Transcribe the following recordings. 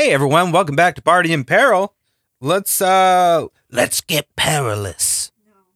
Hey everyone, welcome back to Party in Peril. Let's uh let's get perilous.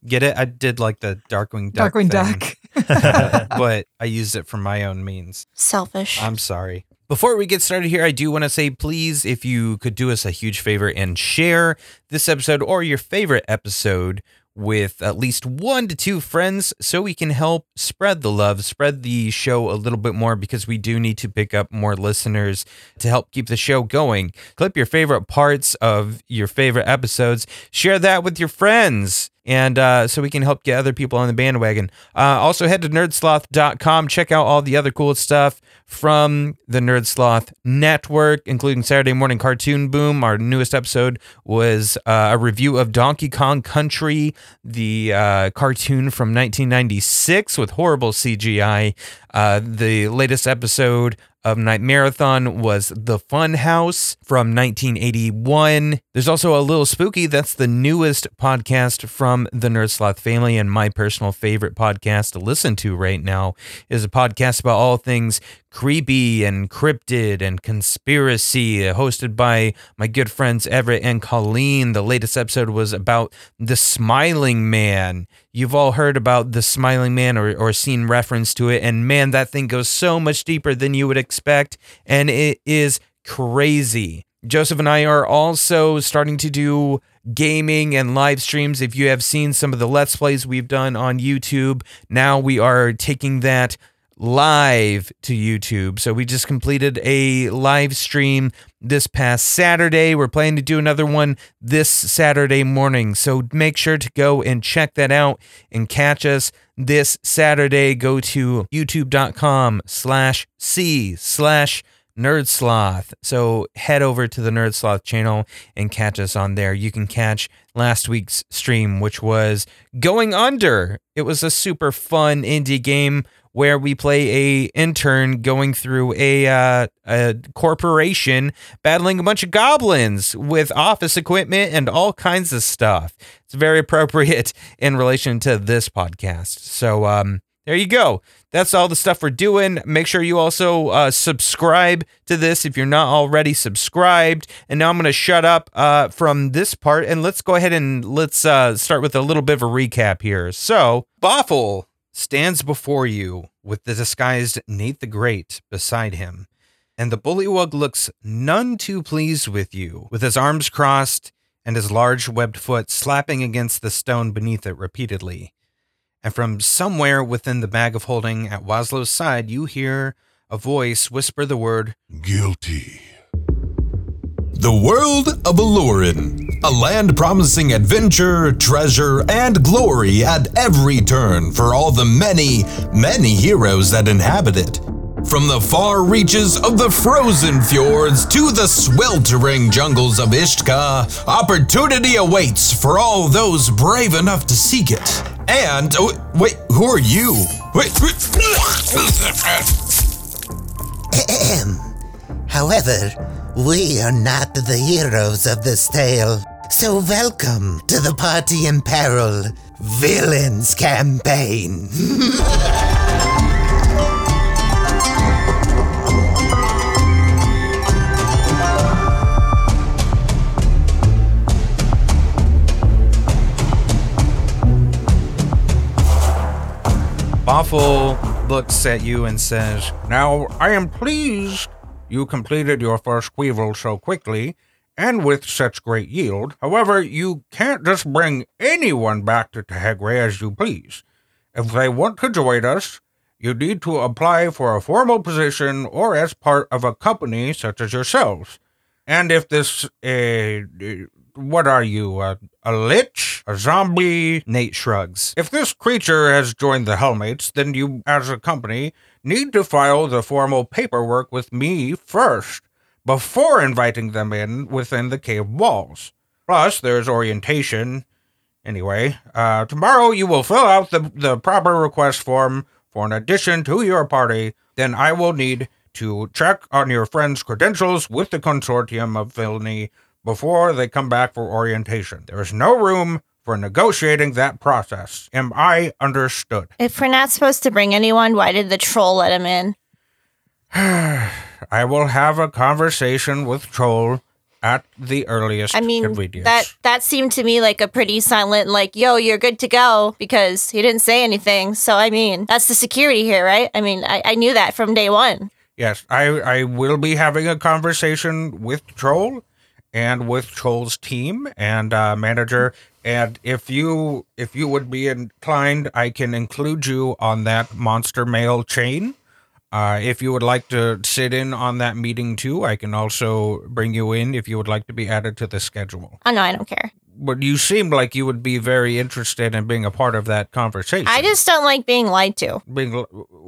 Get it? I did like the Darkwing Duck. Darkwing thing, Duck. but I used it for my own means. Selfish. I'm sorry. Before we get started here, I do want to say please, if you could do us a huge favor and share this episode or your favorite episode with at least one to two friends so we can help spread the love, spread the show a little bit more because we do need to pick up more listeners to help keep the show going. Clip your favorite parts of your favorite episodes, share that with your friends. And uh, so we can help get other people on the bandwagon. Uh, also, head to nerdsloth.com. Check out all the other cool stuff from the Nerd Sloth Network, including Saturday Morning Cartoon Boom. Our newest episode was uh, a review of Donkey Kong Country, the uh, cartoon from 1996 with horrible CGI. Uh, the latest episode of Night Marathon was The Fun House from 1981. There's also a little spooky. That's the newest podcast from the Nerd Sloth family, and my personal favorite podcast to listen to right now is a podcast about all things creepy and cryptid and conspiracy, uh, hosted by my good friends Everett and Colleen. The latest episode was about the Smiling Man. You've all heard about the Smiling Man or, or seen reference to it, and man, that thing goes so much deeper than you would expect, and it is crazy. Joseph and I are also starting to do gaming and live streams. If you have seen some of the Let's Plays we've done on YouTube, now we are taking that live to YouTube. So we just completed a live stream this past Saturday. We're planning to do another one this Saturday morning. So make sure to go and check that out and catch us this Saturday. Go to youtube.com slash C slash Nerd Sloth. So head over to the Nerd Sloth channel and catch us on there. You can catch last week's stream, which was Going Under. It was a super fun indie game where we play a intern going through a uh, a corporation battling a bunch of goblins with office equipment and all kinds of stuff. It's very appropriate in relation to this podcast. So um, there you go. That's all the stuff we're doing. Make sure you also uh, subscribe to this if you're not already subscribed. And now I'm going to shut up uh, from this part and let's go ahead and let's uh, start with a little bit of a recap here. So, Boffle stands before you with the disguised Nate the Great beside him. And the bullywug looks none too pleased with you, with his arms crossed and his large webbed foot slapping against the stone beneath it repeatedly. And from somewhere within the bag of holding at Waslow's side, you hear a voice whisper the word Guilty. The world of Alurin, a land promising adventure, treasure, and glory at every turn for all the many, many heroes that inhabit it. From the far reaches of the frozen fjords to the sweltering jungles of Ishtka, opportunity awaits for all those brave enough to seek it. And oh, wait, who are you? Wait, wait, However, we are not the heroes of this tale. So welcome to the Party in Peril Villains Campaign. Boffle looks at you and says, Now, I am pleased you completed your first Queevil so quickly and with such great yield. However, you can't just bring anyone back to Tehegre as you please. If they want to join us, you need to apply for a formal position or as part of a company such as yourselves. And if this, uh, what are you, a, a lich? A zombie? Nate shrugs. If this creature has joined the Hellmates, then you, as a company, need to file the formal paperwork with me first, before inviting them in within the cave walls. Plus, there's orientation. Anyway, uh, tomorrow you will fill out the, the proper request form for an addition to your party. Then I will need to check on your friend's credentials with the consortium of villainy before they come back for orientation. There is no room for negotiating that process. Am I understood? If we're not supposed to bring anyone, why did the troll let him in? I will have a conversation with Troll at the earliest I mean, convenience. that that seemed to me like a pretty silent, like, "Yo, you're good to go," because he didn't say anything. So I mean, that's the security here, right? I mean, I, I knew that from day one. Yes, I, I will be having a conversation with Troll and with Troll's team and uh, manager. And if you if you would be inclined, I can include you on that monster mail chain. Uh, if you would like to sit in on that meeting too, I can also bring you in if you would like to be added to the schedule. Oh no, I don't care. But you seem like you would be very interested in being a part of that conversation. I just don't like being lied to. being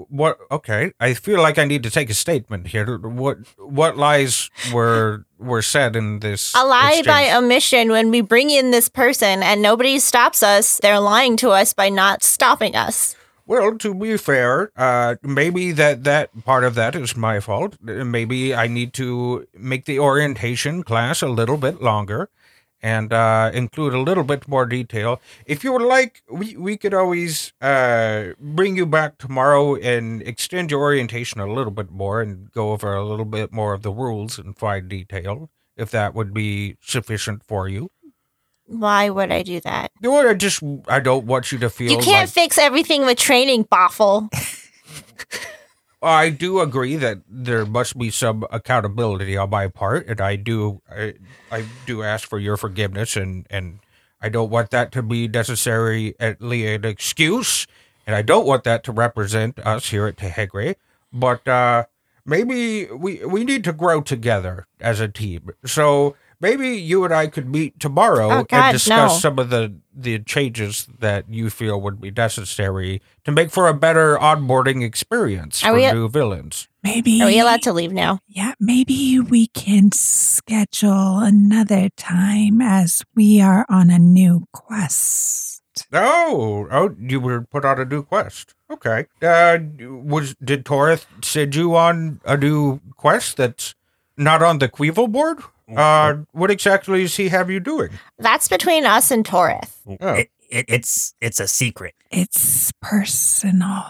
what okay i feel like i need to take a statement here what what lies were were said in this A lie by omission when we bring in this person and nobody stops us. They're lying to us by not stopping us. well to be fair uh maybe that that part of that is my fault maybe i need to make the orientation class a little bit longer and uh, include a little bit more detail. If you would like, we, we could always uh, bring you back tomorrow and extend your orientation a little bit more and go over a little bit more of the rules in fine detail, if that would be sufficient for you. Why would I do that? You know, I just I don't want you to feel. You can't like- fix everything with training, Boffle. I do agree that there must be some accountability on my part, and I do I, I do ask for your forgiveness, and and I don't want that to be necessarily an excuse, and I don't want that to represent us here at Tehegre. But uh, maybe we we need to grow together as a team. So maybe you and I could meet tomorrow Oh, and discuss no. some of the the changes that you feel would be necessary to make for a better onboarding experience Are for we- new villains. Maybe Are we allowed to leave now? Yeah, maybe we can schedule another time as we are on a new quest. Oh, oh, you were put on a new quest. Okay. Uh, was did Torith send you on a new quest that's not on the Queevil board? Uh, what exactly does he have you doing? That's between us and Torith. Oh, It, it, it's it's a secret. It's personal.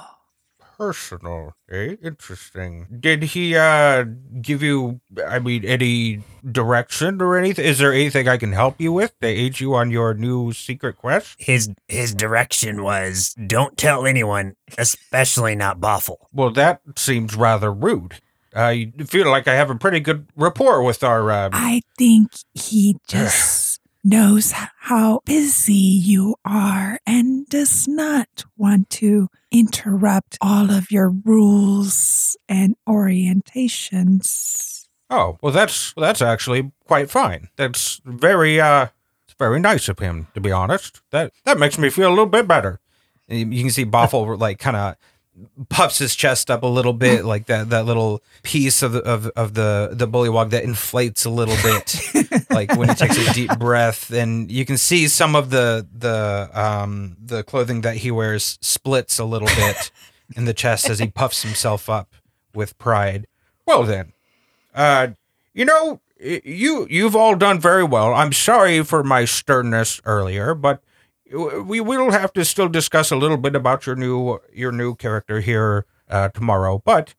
personal. Eh? Interesting. Did he uh give you? I mean, any direction or anything? Is there anything I can help you with to aid you on your new secret quest? His his direction was don't tell anyone, especially not Boffle. Well, that seems rather rude. I feel like I have a pretty good rapport with our. Uh, I think he just knows how busy you are and does not want to interrupt all of your rules and orientations. oh, well, that's that's actually quite fine. That's very uh, it's very nice of him, to be honest. That that makes me feel a little bit better. You can see Boffle like kind of puffs his chest up a little bit, like that that little piece of the of, of the the bullywug that inflates a little bit, like when he takes a deep breath. And you can see some of the the um the clothing that he wears splits a little bit in the chest as he puffs himself up with pride. Well then, uh, you know, you you've all done very well. I'm sorry for my sternness earlier, but we will have to still discuss a little bit about your new your new character here uh, tomorrow. But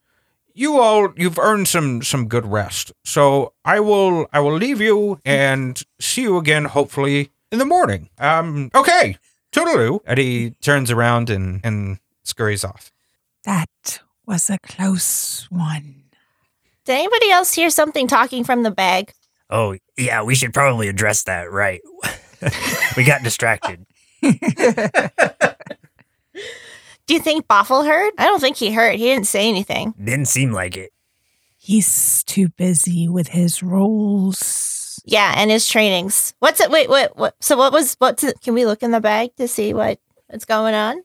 you all you've earned some some good rest. So I will I will leave you and see you again hopefully in the morning. Um okay. Toodaloo. And he turns around and and scurries off. That was a close one. Did anybody else hear something talking from the bag? Oh yeah, we should probably address that. Right, we got distracted. Do you think Boffle heard? I don't think he heard. He didn't say anything. Didn't seem like it. He's too busy with his roles. Yeah, and his trainings. What's it? Wait, what? What? So what was? What's it? Can we look in the bag to see what what's going on?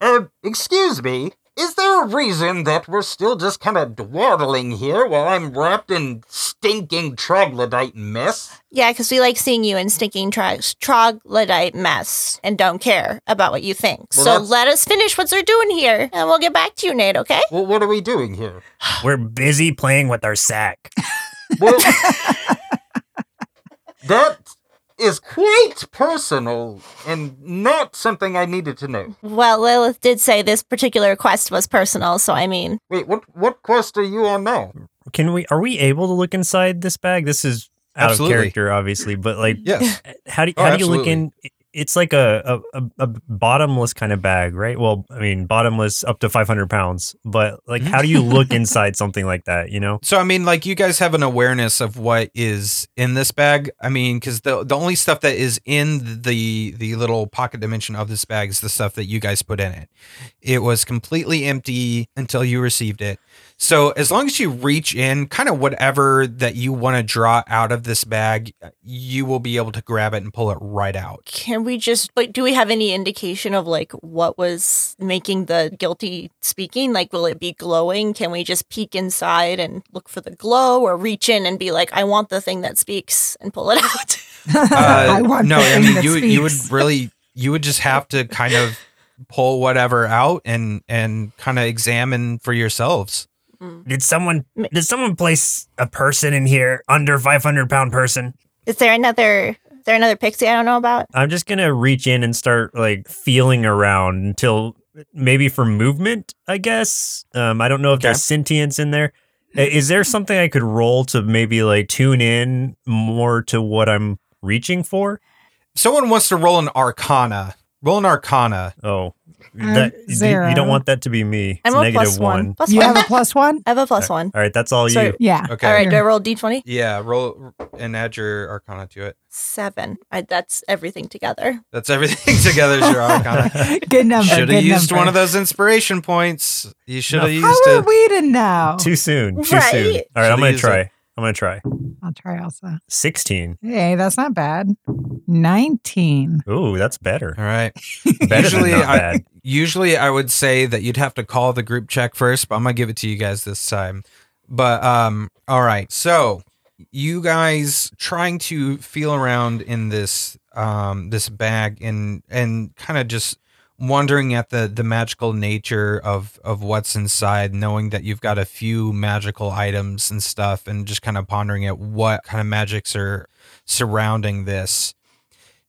Uh, excuse me. Is there a reason that we're still just kind of dawdling here while I'm wrapped in stinking troglodyte mess? Yeah, because we like seeing you in stinking tro- troglodyte mess and don't care about what you think. Well, so that's- let us finish what we're doing here, and we'll get back to you, Nate. Okay? Well, what are we doing here? We're busy playing with our sack. Well, that is quite personal and not something I needed to know. Well, Lilith did say this particular quest was personal, so I mean, Wait, what what quest are you on now? can we? Are we able to look inside this bag? This is out Absolutely. of character, obviously, but like, Yes. how do Oh, how do you look in? It's like a, a a a bottomless kind of bag, right? Well, I mean, bottomless up to five hundred pounds, but like, how do you look mm-hmm. inside something like that? You know? So I mean, like you guys have an awareness of what is in this bag. I mean, because the the only stuff that is in the the little pocket dimension of this bag is the stuff that you guys put in it. It was completely empty until you received it. So as long as you reach in, kind of whatever that you want to draw out of this bag, uh, you will be able to grab it and pull it right out. Can we just like do we have any indication of like what was making the guilty speaking? Like will it be glowing? Can we just peek inside and look for the glow or reach in and be like, I want the thing that speaks and pull it out? I want Uh, no, I mean that you you would really you would just have to kind of pull whatever out and and kind of examine for yourselves. Did someone did someone place a person in here under five hundred pound person? Is there another is there another pixie I don't know about? I'm just gonna reach in and start like feeling around until maybe for movement. I guess. Um, I don't know if Okay. there's sentience in there. Is there something I could roll to maybe like tune in more to what I'm reaching for? Someone wants to roll an Arcana. Roll an Arcana. Oh, That, you- you don't want that to be me. It's I'm a negative plus one. one. Plus You one. have a plus one? I have a plus one. All right, that's all So- you. Yeah. Okay. All right, do I roll D twenty? Yeah, roll and add your Arcana to it. Seven. I, that's everything together. That's everything together is your Arcana. Good number. Should have used number. one of those inspiration points. You should have No. used How are it. we to know? Too soon. Too Right. soon. All right, I'm gonna try. it. I'm gonna try. I'll try also. Sixteen. Hey, that's not bad. 19. Ooh, that's better. All right. Better usually, I, usually I would say that you'd have to call the group check first, but I'm gonna give it to you guys this time. But um, all right. So you guys trying to feel around in this um this bag and and kind of just wondering at the the magical nature of of what's inside knowing that you've got a few magical items and stuff and just kind of pondering at what kind of magics are surrounding this.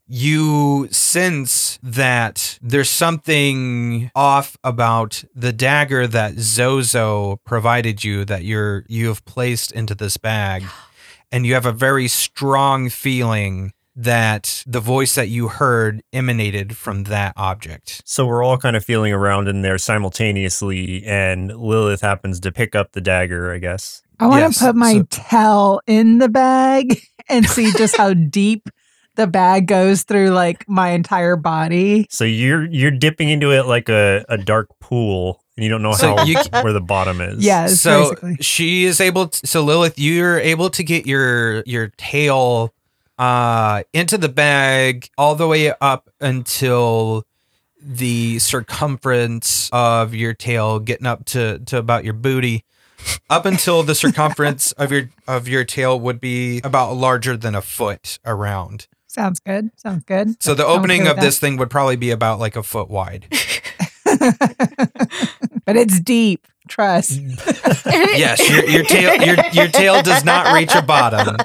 You sense that there's something off about the dagger that Zozo provided you that you're you have placed into this bag. And you have a very strong feeling that the voice that you heard emanated from that object. So we're all kind of feeling around in there simultaneously, and Lilith happens to pick up the dagger, I guess. I want Yes, to put my so- tell in the bag and see just how deep the bag goes through like my entire body. So you're you're dipping into it like a, a dark pool, and you don't know So how you where the bottom is. Yes, so basically. she is able to, so Lilith you're able to get your your tail uh into the bag all the way up until the circumference of your tail getting up to to about your booty up until the circumference of your of your tail would be about larger than a foot around Sounds good. Sounds good. so the opening of this thing would probably be about like a foot wide but it's deep. Trust. yes your, your tail your, your tail does not reach a bottom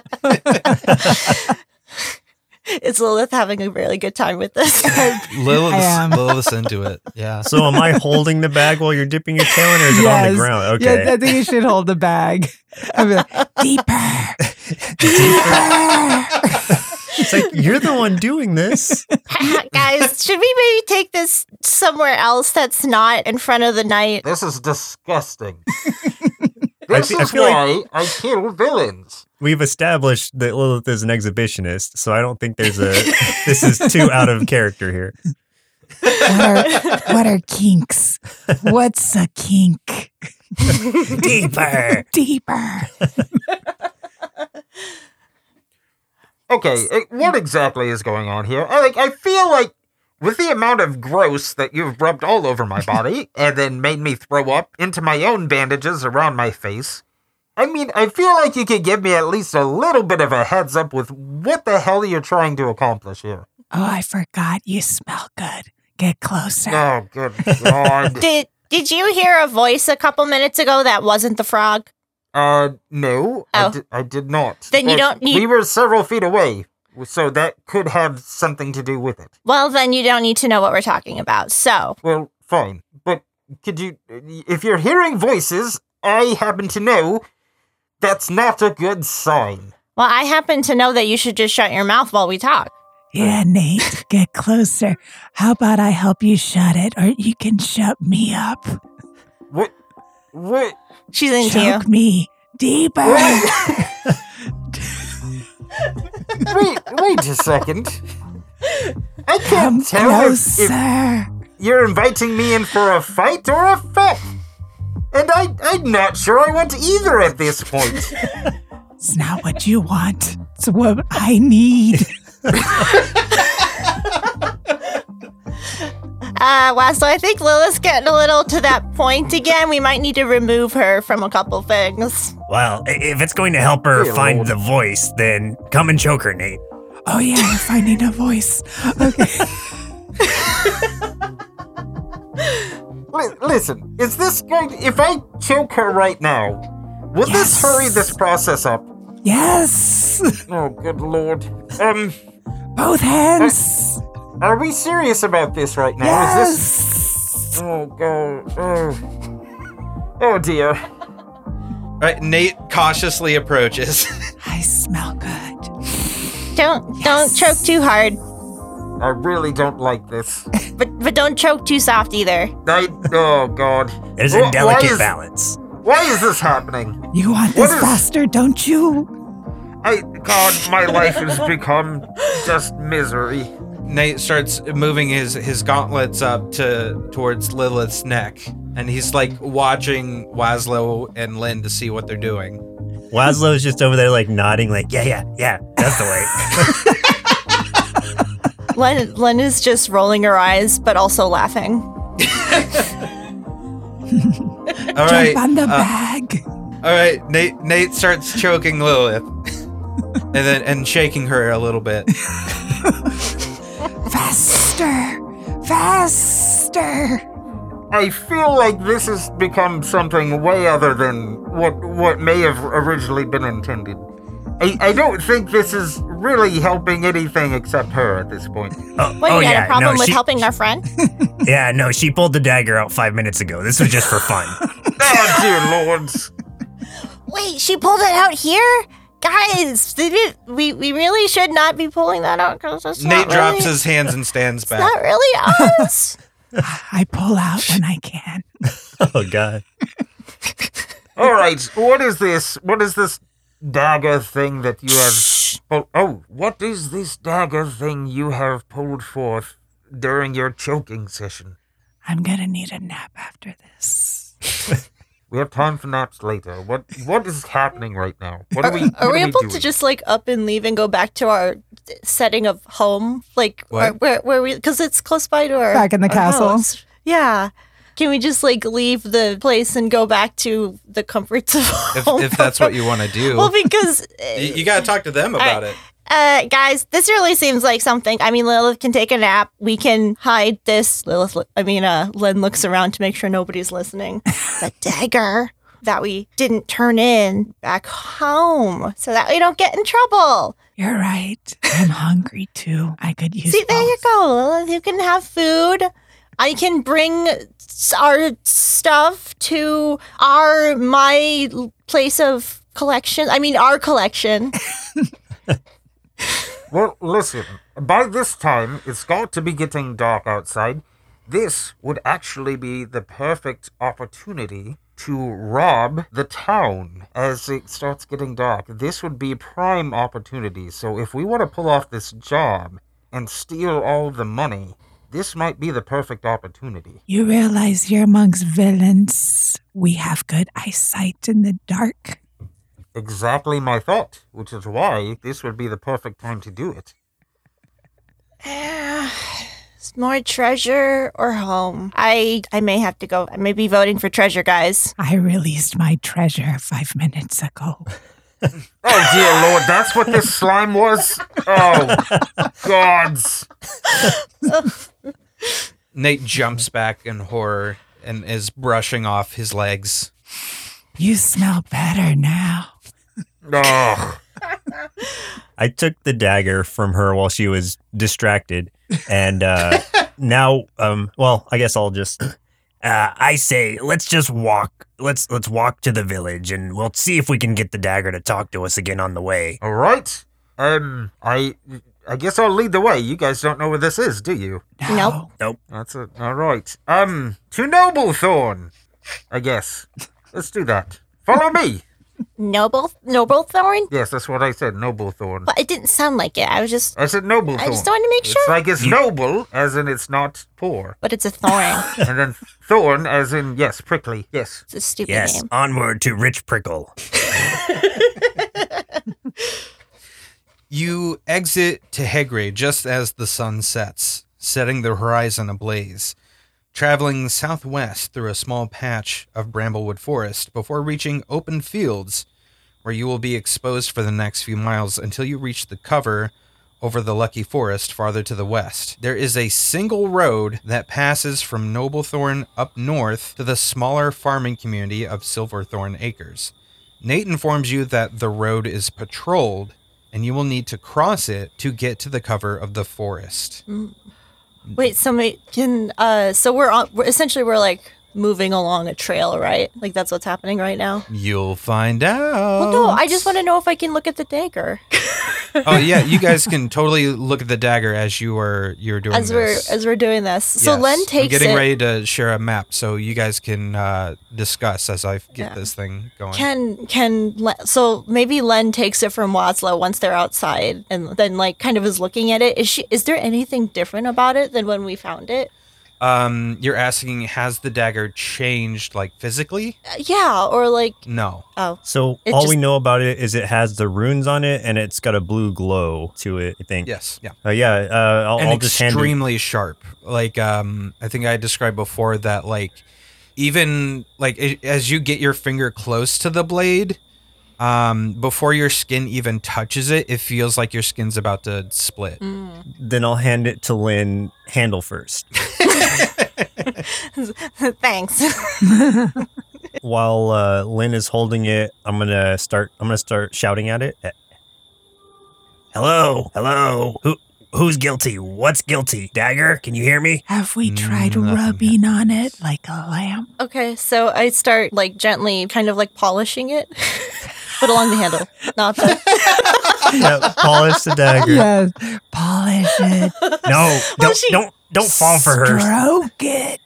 It's Lilith having a really good time with this. Lilith's, I. Lilith's into it. Yeah. So am I holding the bag while you're dipping your tail in, or is it on the ground? Yeah, Okay. I think you should hold the bag. I'll be like, deeper. deeper. It's like you're the one doing this. Guys, should we maybe take this somewhere else that's not in front of the night? This is disgusting. This I is feel like- why I kill villains. We've established that Lilith is an exhibitionist, so I don't think there's a this is too out of character here. What are, what are kinks? What's a kink? Deeper. Deeper. Okay, uh, what exactly is going on here? I like. I feel like with the amount of gross that you've rubbed all over my body and then made me throw up into my own bandages around my face. I mean, I feel like you could give me at least a little bit of a heads up with what the hell you're trying to accomplish here. Oh, I forgot. You smell good. Get closer. Oh, good God. Did Did you hear a voice a couple minutes ago that wasn't the frog? Uh, no, I, Oh. di- I did not. Then you But don't need- We were several feet away, so that could have something to do with it. Well, then you don't need to know what we're talking about. So, Well, fine, but could you? If you're hearing voices, I happen to know That's not a good sign. Well, I happen to know that you should just shut your mouth while we talk. Yeah, Nate, get closer. How about I help you shut it, or you can shut me up? What? What? She's into you. Choke me deeper. Wait, wait a second. I can't tell if, if you're inviting me in for a fight or a fet. And I, I'm not sure I want either at this point. It's not what you want. It's what I need. Uh, wow, so I think Lilith's getting a little to that point again. We might need to remove her from a couple things. Well, i- if it's going to help her Dear find Lord. the voice, then come and choke her, Nate. Oh yeah, you're finding a voice. Okay. Li- listen, is this going? If I choke her right now, will this hurry this process up? Yes. Oh, good lord. Um, Both hands. Are we serious about this right now? Is this? Yes. Oh god. Oh. Oh dear. All right, Nate cautiously approaches. I smell good. Don't don't choke too hard, I really don't like this. but but don't choke too soft either. I. Oh god. There's Wh- a why delicate is- balance. Why is this happening? You want this is- faster, don't you? I. God, my life has become just misery. Nate starts moving his his gauntlets up to towards Lilith's neck, and he's like watching Waslow and Lynn to see what they're doing. Waslow's just over there, like nodding, like, yeah, yeah, yeah, that's the way. Len Len is just rolling her eyes, but also laughing. All right, Jump on the uh, bag. all right. Nate Nate starts choking Lilith, and then and shaking her a little bit. Faster. Faster. I feel like this has become something way other than what what may have originally been intended. I, I don't think this is really helping anything except her at this point. Oh, What, oh, you got yeah, a problem no, with she, helping our friend? Yeah, no, she pulled the dagger out five minutes ago. This was just for fun. Oh dear lords. Wait, she pulled it out here? Guys, did it, we, we really should not be pulling that out because it's Nate not drops really, his hands and stands it's back. not really us. I pull out when I can. oh, God. All right, what is this? What is this dagger thing that you have? Oh, oh, what is this dagger thing you have pulled forth during your choking session? I'm gonna need a nap after this. We have time for naps later. What what is happening right now? What are we? Are what we able doing? to just like up and leave and go back to our setting of home? Like where, What? where, where we, because it's close by to our Back in the castle? house. Yeah. Can we just like leave the place and go back to the comforts of If, home? if that's what you want to do, well, because you, you got to talk to them about it. Uh, guys, this really seems like something. I mean, Lilith can take a nap. We can hide this. Lilith, I mean, uh, Len looks around to make sure nobody's listening. the dagger that we didn't turn in back home so that we don't get in trouble. You're right. I'm hungry too. I could use. See, there you go, Lilith. You can have food. I can bring our stuff to our, my place of collection. I mean, our collection. Well, listen. By this time, it's got to be getting dark outside. This would actually be the perfect opportunity to rob the town as it starts getting dark. This would be prime opportunity. So if we want to pull off this job and steal all the money, this might be the perfect opportunity. You realize you're amongst villains. We have good eyesight in the dark. Exactly my thought, which is why this would be the perfect time to do it. It's more treasure or home. I I may have to go. I may be voting for treasure, guys. I released my treasure five minutes ago. Oh dear lord, that's what this slime was? Oh gods. Nate jumps back in horror and is brushing off his legs. You smell better now. Oh. I took the dagger from her while she was distracted, and uh, now, um, well, I guess I'll just Uh, I say let's just walk. Let's let's walk to the village, and we'll see if we can get the dagger to talk to us again on the way. All right. Um, I I guess I'll lead the way. You guys don't know where this is, do you? Nope. nope. That's it. All right. Um, to Noblethorn, I guess. Let's do that. Follow me. Noble Noble Thorn? Yes, that's what I said. Noblethorn. But it didn't sound like it. I was just I said Noblethorn. I just wanted to make It's sure. like it's noble, as in it's not poor, but it's a thorn. and then thorn, as in yes, prickly. Yes. It's a stupid Yes, name. onward to Rich Prickle. You exit to Hegre just as the sun sets, setting the horizon ablaze, traveling southwest through a small patch of Bramblewood Forest before reaching open fields where you will be exposed for the next few miles until you reach the cover over the Lucky Forest farther to the west. There is a single road that passes from Noblethorn up north to the smaller farming community of Silverthorn Acres. Nate informs you that the road is patrolled and you will need to cross it to get to the cover of the forest. Wait, so can uh so we're on essentially we're like moving along a trail, right? Like that's what's happening right now. You'll find out. Well, no, I just want to know if I can look at the dagger oh yeah, you guys can totally look at the dagger as you are you're doing as we're as we're doing this. So Len takes I'm getting it. ready to share a map, so you guys can uh, discuss as I get Yeah. this thing going. Can can Len, so maybe Len takes it from Waslow once they're outside, and then like kind of is looking at it. Is she? Is there anything different about it than when we found it? Um, you're asking, has the dagger changed, like physically? Uh, yeah, or like No. oh, So It all just- we know about it is it has the runes on it, and it's got a blue glow to it. I think. Yes. Yeah. Uh, yeah. Uh, I'll, and I'll just hand it. extremely sharp. Like um, I think I described before that like even like i as you get your finger close to the blade, um, before your skin even touches it, it feels like your skin's about to split. mm. Then I'll hand it to Lynn. Handle first. thanks. While uh, Lynn is holding it, I'm gonna start. I'm gonna start shouting at it. Hello, hello. Who who's guilty? What's guilty? Dagger? Can you hear me? Have we tried Nothing. rubbing on it like a lamp? okay, so I start like gently, kind of like polishing it, but along the handle, not the. yeah, polish the dagger. Yes, polish it, No, don't she- don't don't fall for her. stroke it,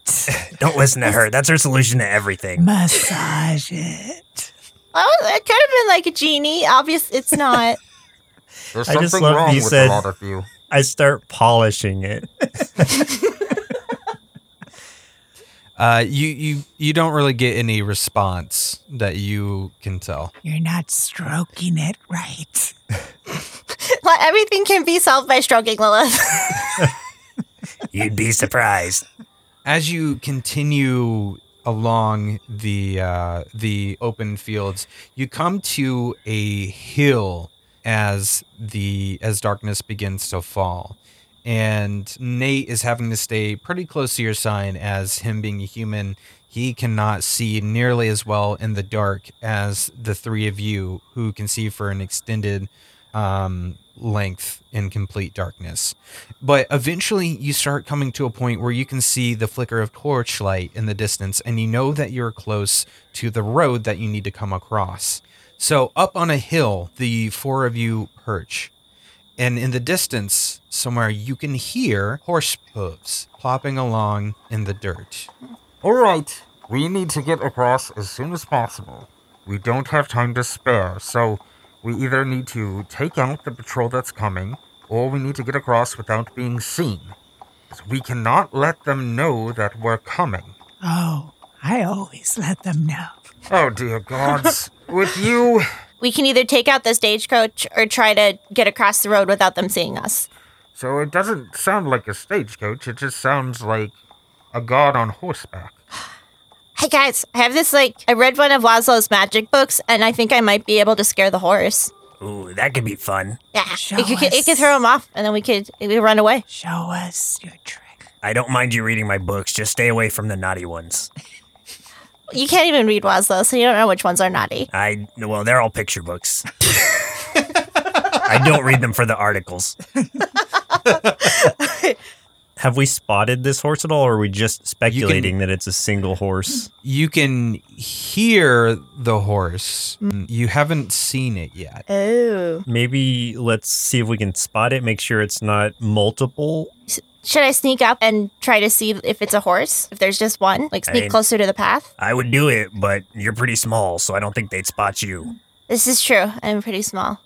Don't listen to her. That's her solution to everything. massage it. Oh, it could have been like a genie. Obvious, it's not. There's I just something love wrong you with said- a lot of you. I start polishing it. Uh, you you you don't really get any response that you can tell. You're not stroking it right. Well, Everything can be solved by stroking Lilith. You'd be surprised. as you continue along the uh, the open fields, you come to a hill as the as darkness begins to fall, and Nate is having to stay pretty close to your sign as him being a human. He cannot see nearly as well in the dark as the three of you who can see for an extended um, length in complete darkness. But eventually, you start coming to a point where you can see the flicker of torchlight in the distance, and you know that you're close to the road that you need to come across. So, up on a hill, the four of you perch. And in the distance, somewhere, you can hear horse hooves plopping along in the dirt. All right, we need to get across as soon as possible. We don't have time to spare, so we either need to take out the patrol that's coming, or we need to get across without being seen. We cannot let them know that we're coming. Oh, I always let them know. Oh dear gods. With you, we can either take out the stagecoach or try to get across the road without them seeing us. so it doesn't sound like a stagecoach, it just sounds like a god on horseback. Hey guys, I have this like I read one of Laszlo's magic books, and I think I might be able to scare the horse. Ooh, that could be fun. Yeah, Show it could, it could throw him off, and then we could we could run away. Show us your trick. I don't mind you reading my books. Just stay away from the naughty ones. You can't even read Laszlo, so you don't know which ones are naughty. I well, they're all picture books. I don't read them for the articles. Have we spotted this horse at all, or are we just speculating that it's a single horse? You can hear the horse. Mm. You haven't seen it yet. Oh. Maybe let's see if we can spot it, make sure it's not multiple. Should I sneak up and try to see if it's a horse? If there's just one? Like sneak I- closer to the path? I would do it, but you're pretty small, so I don't think they'd spot you. This is true. I'm pretty small.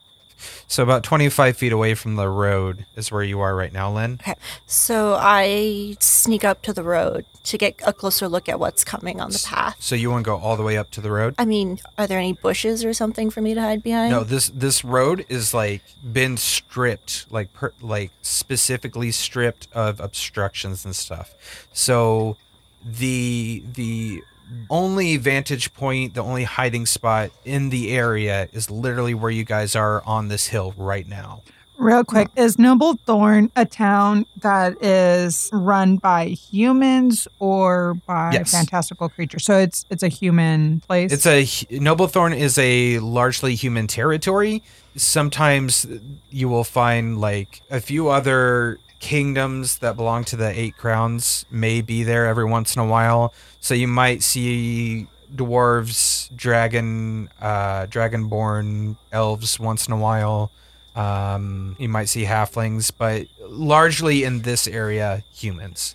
So about 25 feet away from the road is where you are right now, Lynn. Okay. So I sneak up to the road to get a closer look at what's coming on the path. So you want to go all the way up to the road? I mean, are there any bushes or something for me to hide behind? No, this this road is like been stripped, like per, like specifically stripped of obstructions and stuff. So the the only vantage point, the only hiding spot in the area is literally where you guys are on this hill right now. Real quick, is Noble Thorn a town that is run by humans or by Yes. fantastical creatures? So it's it's a human place. It's a Noble Thorn is a largely human territory. Sometimes you will find like a few other kingdoms that belong to the eight crowns may be there every once in a while. So you might see dwarves, dragon, uh, dragonborn elves once in a while. Um, you might see halflings, but largely in this area, humans.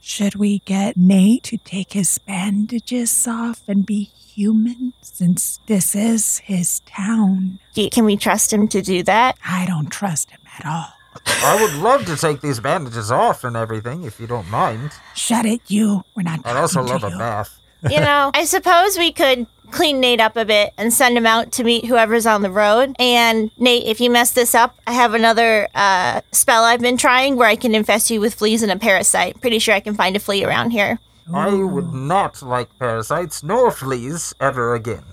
Should we get Nate to take his bandages off and be human since this is his town? Can we trust him to do that? I don't trust him at all. I would love to take these bandages off and everything, if you don't mind. Shut it, you. We're not I'd also love to a bath. You know, I suppose we could clean Nate up a bit and send him out to meet whoever's on the road. And Nate, if you mess this up, I have another uh, spell I've been trying where I can infest you with fleas and a parasite. Pretty sure I can find a flea around here. I would not like parasites nor fleas ever again.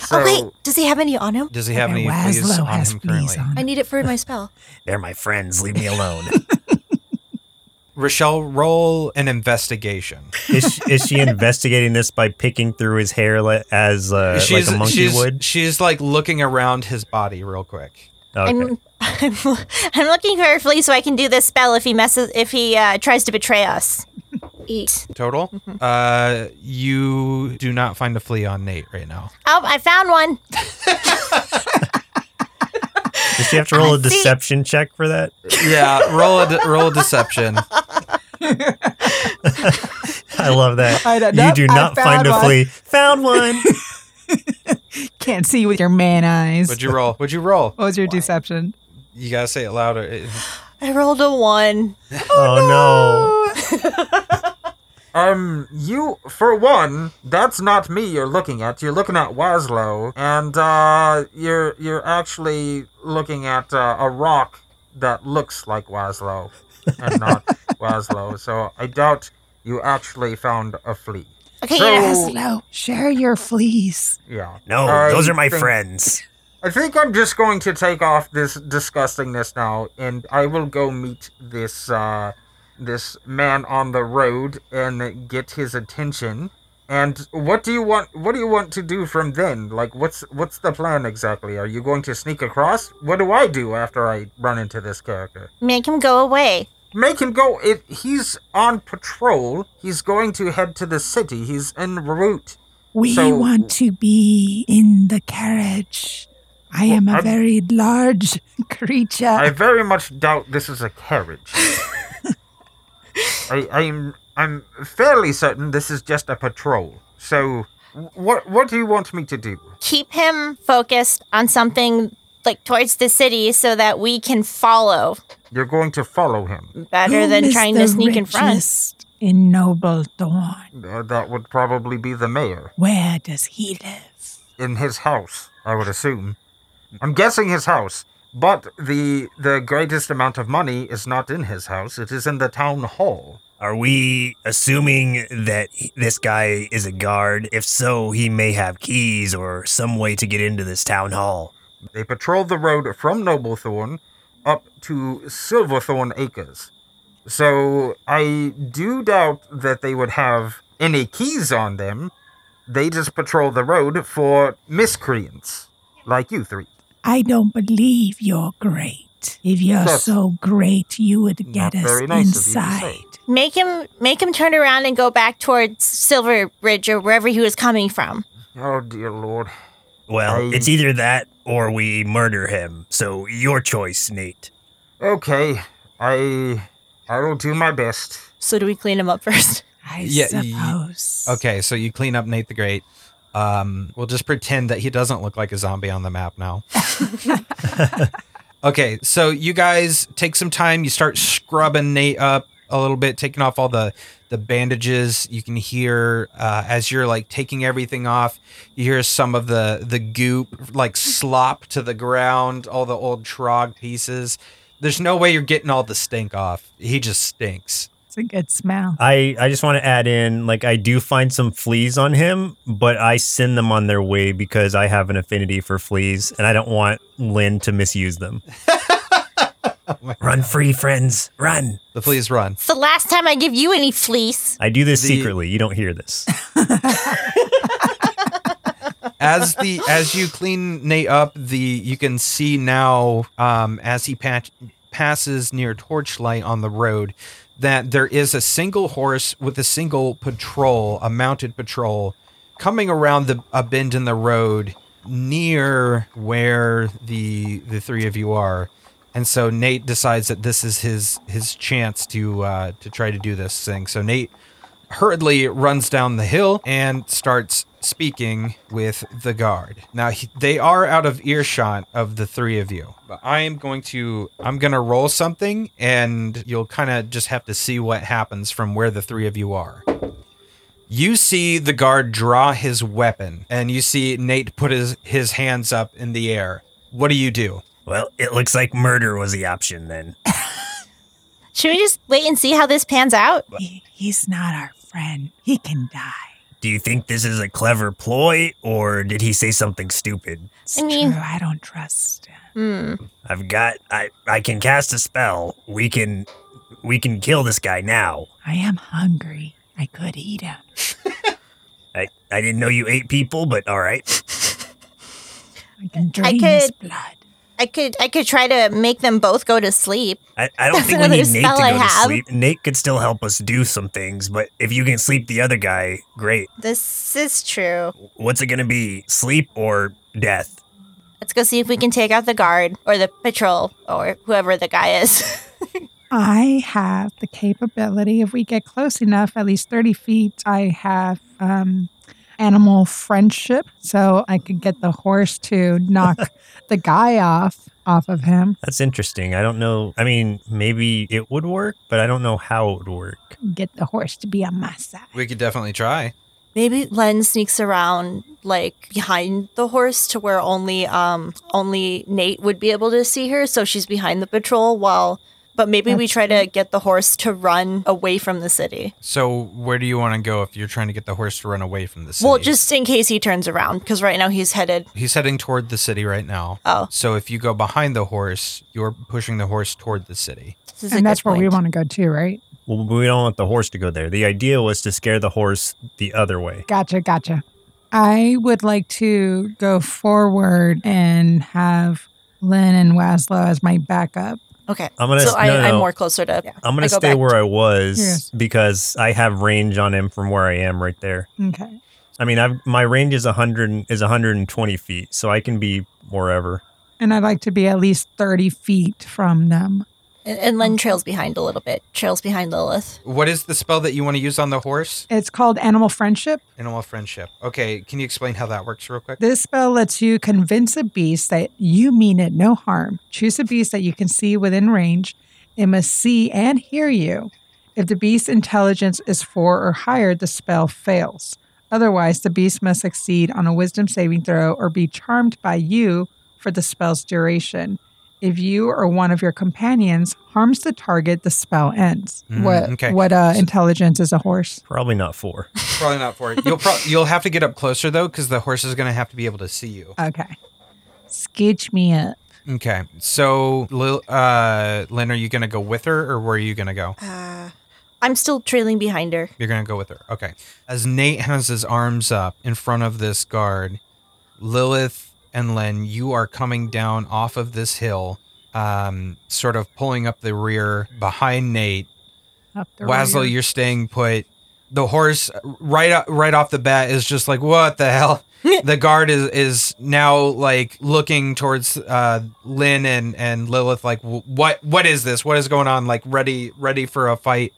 So, oh wait, does he have any on him? Does he have any Okay, fleas on has him fleas currently? on. I need it for my spell. They're my friends. Leave me alone. Rochelle, roll an investigation. is, she, is she investigating this by picking through his hair li- as uh, like a monkey she's, would? She's like looking around his body real quick. Okay. I'm, I'm I'm looking for a flea so I can do this spell if he messes if he uh, tries to betray us. Eat. Total. Mm-hmm. Uh, you do not find a flea on Nate right now. Oh, I found one. Does she have to roll a See- deception check for that? Yeah, roll a de- roll a deception. I love that. I don't- you nope, do I not find found a one. flea. Found one. Can't see with your man eyes. What'd you roll? What'd you roll? what was your deception? You gotta say it louder. I rolled a one. oh no. um, you, for one, that's not me you're looking at. You're looking at Waslow, and, uh, you're, you're actually looking at, uh, a rock that looks like Waslow and not Waslow. So I doubt you actually found a flea. Okay, So- yeah. Slow. Share your fleas. Yeah. No, I those are my think- friends. I think I'm just going to take off this disgustingness now, and I will go meet this uh, this man on the road and get his attention. And what do you want? What do you want to do from then? Like, what's what's the plan exactly? Are you going to sneak across? What do I do after I run into this character? Make him go away. Make him go. It, he's on patrol. He's going to head to the city. He's en route. We So- want to be in the carriage. I am a I'm- very large creature. I very much doubt this is a carriage. I, I'm I'm fairly certain this is just a patrol. So, what what do you want me to do? Keep him focused on something like towards the city so that we can follow You're going to follow him. better Who than trying to sneak in front. richest In Noble Dawn. Uh, that would probably be the mayor Where does he live? in his house. I would assume. I'm guessing his house. But the the greatest amount of money is not in his house. It is in the town hall. Are we assuming that this guy is a guard? If so, he may have keys or some way to get into this town hall. They patrol the road from Noblethorn up to Silverthorn Acres. So I do doubt that they would have any keys on them. They just patrol the road for miscreants like you three. I don't believe you're great. If you're That's so great, you would get us very nice of you to say. inside. make him make him turn around and go back towards Silver Bridge or wherever he was coming from. Oh dear lord. Well, I- it's either that or we murder him. So your choice, Nate. Okay, I I will do my best. So do we clean him up first? I Yeah, y- suppose. Okay, so you clean up Nate the Great. Um, we'll just pretend that he doesn't look like a zombie on the map now. okay, so you guys take some time. You start scrubbing Nate up a little bit, taking off all the the bandages. You can hear uh, as you're like taking everything off. You hear some of the the goop like slop to the ground. All the old trog pieces. There's no way you're getting all the stink off. He just stinks. It's a good smell. I, I just want to add in, like, I do find some fleas on him, but I send them on their way because I have an affinity for fleas and I don't want Lynn to misuse them. run free, friends. Run. The fleas run. It's the last time I give you any fleece. I do this The- secretly. You don't hear this. as the as you clean Nate up, the you can see now um, as he patch, passes near Torchlight on the road that there is a single horse with a single patrol, a mounted patrol, coming around the a bend in the road near where the the three of you are. And so Nate decides that this is his his chance to uh, to try to do this thing. So Nate hurriedly runs down the hill and starts speaking with the guard. Now he, they are out of earshot of the three of you. But I am going to I'm going to roll something and you'll kind of just have to see what happens from where the three of you are. You see the guard draw his weapon and you see Nate put his his hands up in the air. What do you do? Well, it looks like murder was the option then. Should we just wait and see how this pans out? He, he's not our friend. He can die. Do you think this is a clever ploy or did he say something stupid? It's I mean- true. I don't trust him. Hmm. I've got I I can cast a spell. We can we can kill this guy now. I am hungry. I could eat him. I I didn't know you ate people, but all right. I can drain his could- blood. I could I could try to make them both go to sleep. I, I don't That's think we another need Nate to spell I go to have. sleep. Nate could still help us do some things, but if you can sleep the other guy, great. This is true. What's it gonna be? Sleep or death? Let's go see if we can take out the guard or the patrol or whoever the guy is. I have the capability, if we get close enough, at least 30 feet, I have um, animal friendship. So I could get the horse to knock the guy off off of him, That's interesting. I don't know. I mean, maybe it would work, but I don't know how it would work. get the horse to be on my side. We could definitely try. Maybe Len sneaks around like behind the horse to where only um only Nate would be able to see her, so she's behind the patrol while but maybe we That's try to get the horse to run away from the city. So where do you want to go if you're trying to get the horse to run away from the city? Well, just in case he turns around because right now he's headed He's heading toward the city right now. Oh. So if you go behind the horse, you're pushing the horse toward the city. this is a And that's good where we want to go too, right? Well, we don't want the horse to go there. The idea was to scare the horse the other way. Gotcha, gotcha. I would like to go forward and have Lynn and Waslow as my backup. Okay. I'm gonna so s- I, no, no, I'm more closer to yeah, I'm gonna go stay back where I was Yes. because I have range on him from where I am right there. Okay. I mean, I've, my range is 100 is 120 feet, so I can be wherever. And I'd like to be at least 30 feet from them. And, and Len mm. trails behind a little bit. Trails behind Lilith. What is the spell that you want to use on the horse? It's called Animal Friendship. Animal friendship. Okay, can you explain how that works real quick? This spell lets you convince a beast that you mean it no harm. Choose a beast that you can see within range. It must see and hear you. If the beast's intelligence is four or higher, the spell fails. Otherwise, the beast must succeed on a wisdom saving throw or be charmed by you for the spell's duration. If you or one of your companions harms the target, the spell ends. Mm, what okay. what uh, intelligence is a horse? Probably not four. Probably not four. You'll pro- you'll have to get up closer though, because the horse is going to have to be able to see you. Okay. Sketch me up. Okay, so Lil, uh, Lynn, are you going to go with her, or where are you going to go? Uh, I'm still trailing behind her. You're going to go with her. Okay. As Nate has his arms up in front of this guard, Lilith and Len, you are coming down off of this hill, um, sort of pulling up the rear behind Nate. up Waslow, you're staying put. The horse right right off the bat is just like, what the hell? the guard is is now like looking towards uh, Lynn and and Lilith, like, what what is this? What is going on? Like, ready ready for a fight.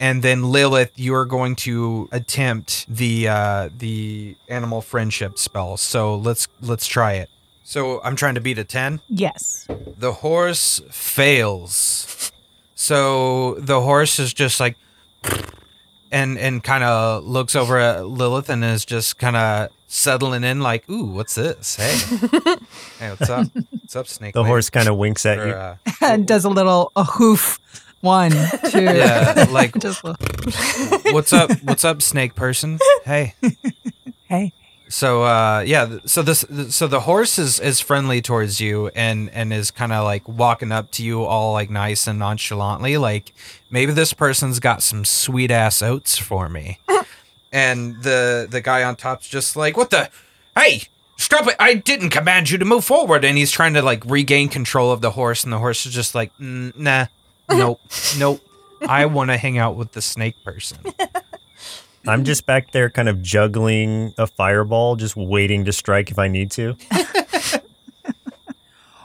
And then Lilith, you are going to attempt the uh, the animal friendship spell. So let's let's try it. So I'm trying to beat a ten. Yes. The horse fails. So the horse is just like and and kind of looks over at Lilith and is just kind of settling in like, "Ooh, what's this? Hey. hey, what's up? What's up, Snake?" The Lady?" horse kind of winks at Or, you. uh, and does a little a hoof. One, two. yeah, like, Just a- "What's up? What's up, Snake person? Hey." hey. So uh yeah, so this so the horse is is friendly towards you and and is kind of like walking up to you all like nice and nonchalantly like maybe this person's got some sweet ass oats for me. and the the guy on top's just like, "What the Hey, stop it. I didn't command you to move forward." And he's trying to like regain control of the horse and the horse is just like, "Mm, "Nah. Nope. nope. I want to hang out with the snake person." I'm just back there kind of juggling a fireball, just waiting to strike if I need to.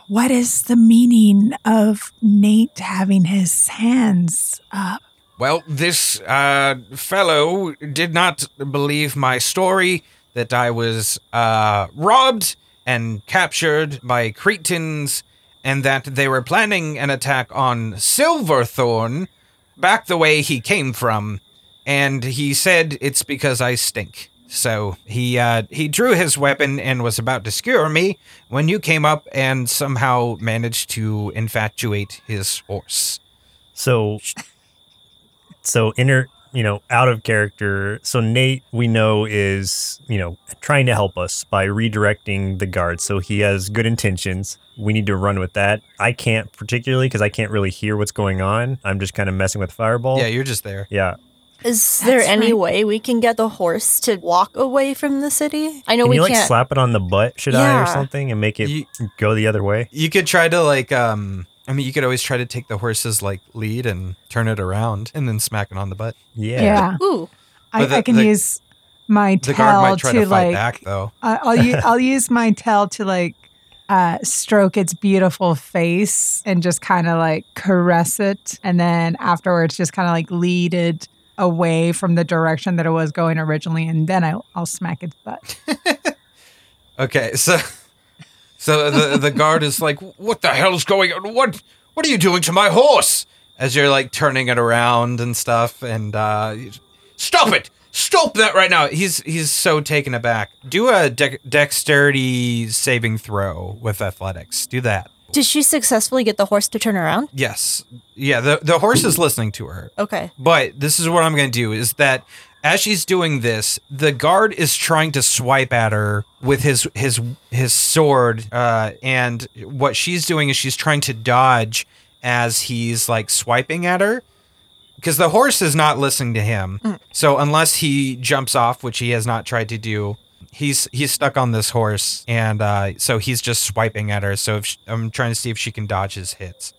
What is the meaning of Nate having his hands up? Well, this uh, fellow did not believe my story that I was uh, robbed and captured by Cretans and that they were planning an attack on Silverthorn back the way he came from. And he said it's because I stink. So he uh, he drew his weapon and was about to skewer me when you came up and somehow managed to infatuate his horse. So, so inner, you know, out of character. So Nate, we know is you know trying to help us by redirecting the guard. So he has good intentions. We need to run with that. I can't particularly because I can't really hear what's going on. I'm just kind of messing with fireball. Yeah, you're just there. Yeah. Is there That's any right. way we can get the horse to walk away from the city? I know Can we you can't. slap it on the butt, should I, or something, and make it You- go the other way? You could try to like um I mean you could always try to take the horse's like lead and turn it around and then smack it on the butt. Yeah. Yeah. Ooh, I, the- I can the- use my The tail guard might try to, to, fight like back though. I- I'll u- I'll use my tail to like uh, stroke its beautiful face and just kind of like caress it, and then afterwards just kind of like lead it away from the direction that it was going originally, and then I'll, I'll smack its butt. Okay, so so the the guard is like, "What the hell's going on? What what are you doing to my horse?" As you're like turning it around and stuff, and uh, stop it! Stop that right now! He's he's so taken aback. Do a de- dexterity saving throw with athletics. Do that. did she successfully get the horse to turn around? Yes. Yeah. The the horse is listening to her. Okay. But this is what I'm going to do is that as she's doing this, the guard is trying to swipe at her with his his his sword uh, and what she's doing is she's trying to dodge as he's like swiping at her because the horse is not listening to him. So unless he jumps off, which he has not tried to do, he's he's stuck on this horse and uh, so he's just swiping at her. So if sh I'm trying to see if she can dodge his hits.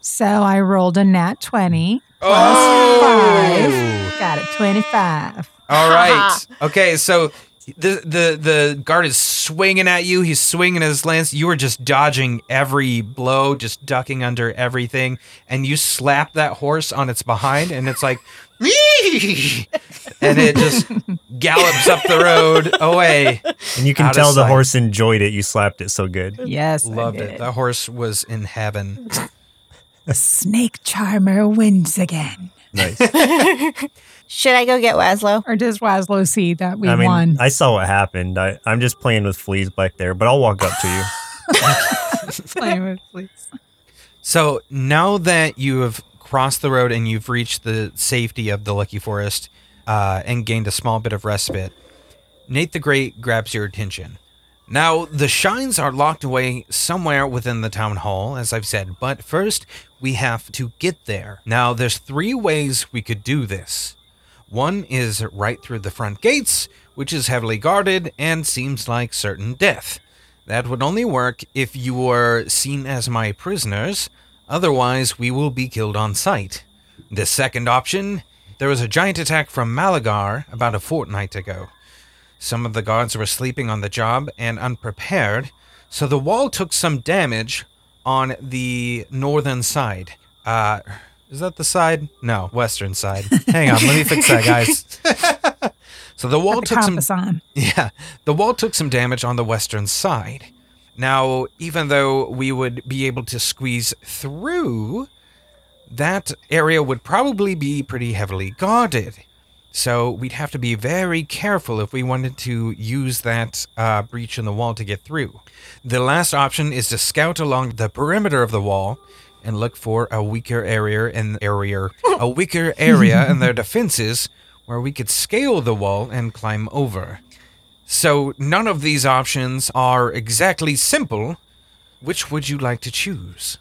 So I rolled a nat twenty. Oh! Got it, twenty five. All right. Okay, so the the the guard is swinging at you. He's swinging his lance. You are just dodging every blow, just ducking under everything, and you slap that horse on its behind, and it's like, "Wee!" and it just gallops up the road away. And you can Out of tell the sight. horse enjoyed it. You slapped it so good. Yes, I Loved did. it. The horse was in heaven. The snake Charmer wins again. Nice. Should I go get Waslow? Or does Waslow see that we I mean, won? I saw what happened. I, I'm just playing with fleas back there, but I'll walk up to you. Play with fleas. So now that you have crossed the road and you've reached the safety of the Lucky Forest uh, and gained a small bit of respite, Nate the Great grabs your attention. Now, the shines are locked away somewhere within the town hall, as I've said, but first we have to get there. Now, there's three ways we could do this. One is right through the front gates, which is heavily guarded and seems like certain death. That would only work if you were seen as my prisoners, otherwise, we will be killed on sight. The second option there was a giant attack from Malagar about a fortnight ago. Some of the guards were sleeping on the job and unprepared, so the wall took some damage on the northern side. Uh, is that the side? No, western side. Hang on, let me fix that, guys. so the wall took some on. yeah, the wall took some damage on the western side. Now, even though we would be able to squeeze through, that area would probably be pretty heavily guarded. So we'd have to be very careful if we wanted to use that uh, breach in the wall to get through. The last option is to scout along the perimeter of the wall and look for a weaker area in area a weaker area in their defenses where we could scale the wall and climb over. So none of these options are exactly simple. Which would you like to choose?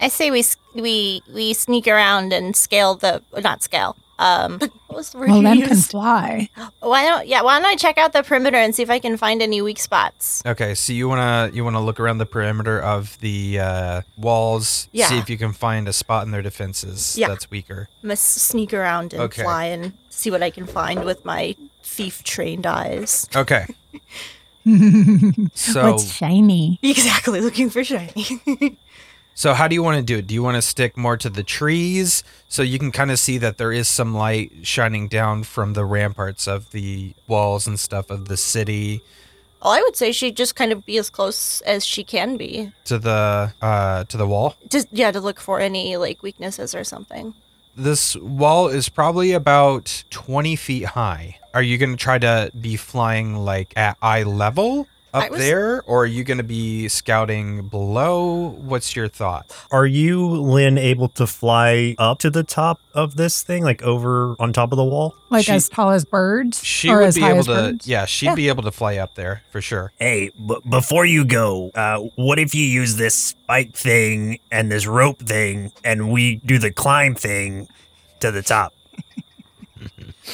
I say we we we sneak around and scale the not scale. Um, what was the word Well, you can fly. Why don't yeah? Why don't I check out the perimeter and see if I can find any weak spots? Okay, so you wanna you wanna look around the perimeter of the uh, walls, Yeah. see if you can find a spot in their defenses Yeah. that's weaker. I'm gonna sneak around and Okay. fly and see what I can find with my thief trained eyes. Okay. so What's shiny? Exactly, looking for shiny. So how do you want to do it? Do you want to stick more to the trees so you can kind of see that there is some light shining down from the ramparts of the walls and stuff of the city well, I would say she'd just kind of be as close as she can be. to the uh to the wall? Just yeah, to look for any like weaknesses or something. This wall is probably about 20 feet high. Are you going to try to be flying like at eye level up was- there, or are you going to be scouting below? What's your thought? Are you, Lynn, able to fly up to the top of this thing, like over on top of the wall? Like She- as tall as birds? She or would as be high able to, birds? yeah, she'd Yeah. be able to fly up there for sure. Hey, b- before you go, uh, what if you use this spike thing and this rope thing, and we do the climb thing to the top?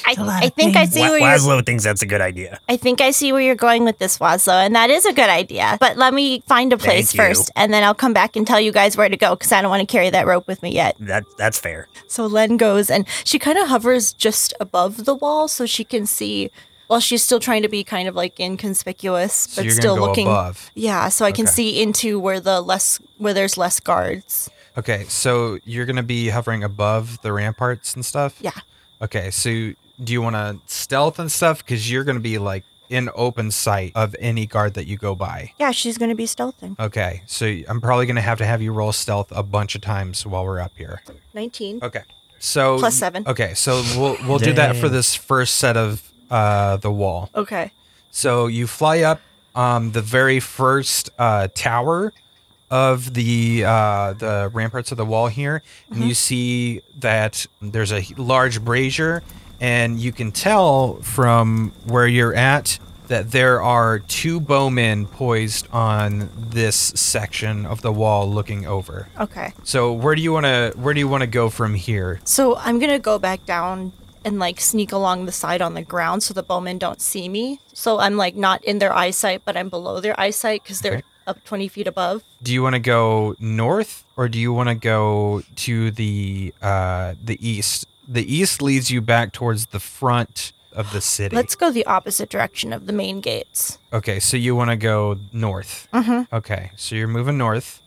I, I think I see where you're. Waslow thinks that's a good idea. I think I see where you're going with this, Waslow, and that is a good idea. But let me find a place first, and then I'll come back and tell you guys where to go because I don't want to carry that rope with me yet. That that's fair. So Len goes, and she kind of hovers just above the wall so she can see. While she's still trying to be kind of like inconspicuous, So but you're still looking. above. Yeah, so I can see into where the less where there's less guards. Okay, so you're going to be hovering above the ramparts and stuff? Yeah. Okay, so do you want to stealth and stuff? Because you're going to be like in open sight of any guard that you go by. Yeah, she's gonna be stealthing. Okay, so I'm probably going to have to have you roll stealth a bunch of times while we're up here. Nineteen. Okay. So Plus seven. Okay, so we'll we'll do that for this first set of uh the wall. Okay. So you fly up um the very first uh tower of the uh the ramparts of the wall here and you see that there's a large brazier and you can tell from where you're at that there are two bowmen poised on this section of the wall looking over. Okay. So where do you want to where do you want to go from here? So I'm gonna go back down and like sneak along the side on the ground so the bowmen don't see me. So I'm like not in their eyesight, but I'm below their eyesight because they're Okay. up 20 feet above. Do you want to go north or do you want to go to the uh the east? The east leads you back towards the front of the city. Let's go the opposite direction of the main gates. okay, so you want to go north. Mm-hmm. Okay, so you're moving north.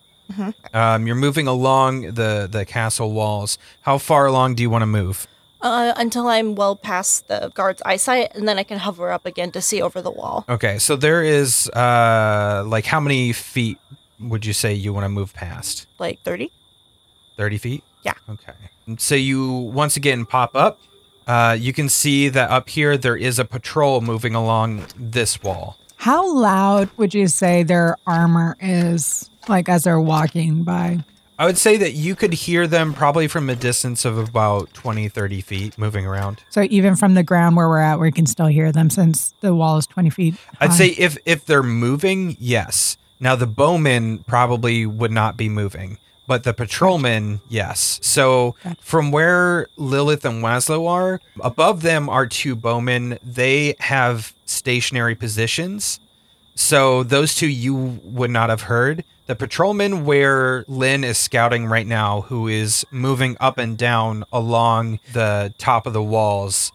Um, you're moving along the the castle walls. How far along do you want to move? Uh, until I'm well past the guard's eyesight, and then I can hover up again to see over the wall. Okay, so there is uh like how many feet would you say you want to move past? Like 30? 30 feet? Yeah. Okay. So you once again pop up. Uh, you can see that up here there is a patrol moving along this wall. How loud would you say their armor is, like as they're walking by? I would say that you could hear them probably from a distance of about 20, 30 feet moving around. So even from the ground where we're at, we can still hear them since the wall is 20 feet. I'd say if if they're moving, yes. Now the bowmen probably would not be moving, but the patrolmen, yes. So from where Lilith and Waslow are, above them are two bowmen. They have stationary positions. So those two you would not have heard, the patrolman where Lynn is scouting right now, who is moving up and down along the top of the walls,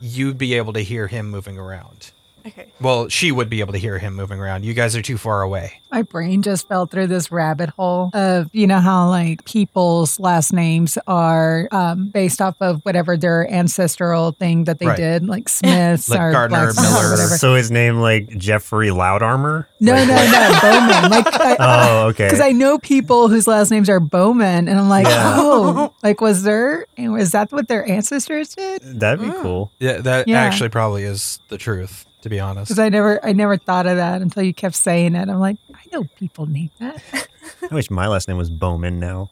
you'd be able to hear him moving around. Okay. Well, she would be able to hear him moving around. You guys are too far away. My brain just fell through this rabbit hole of, you know, how like people's last names are um, based off of whatever their ancestral thing that they Right. did, like Smiths Like or Gardner, Blacksmiths or Miller. whatever. So his name like Jeffrey Loudarmor? No, no, no, no, Bowman. Like, Oh, okay. Because I know people whose last names are Bowman, and I'm like, Yeah. oh, like was there? Was that what their ancestors did? That'd be cool. Yeah, that Yeah. actually probably is the truth, to be honest. Because I never, I never thought of that until you kept saying it. I'm like, I know people named that. I wish my last name was Bowman now.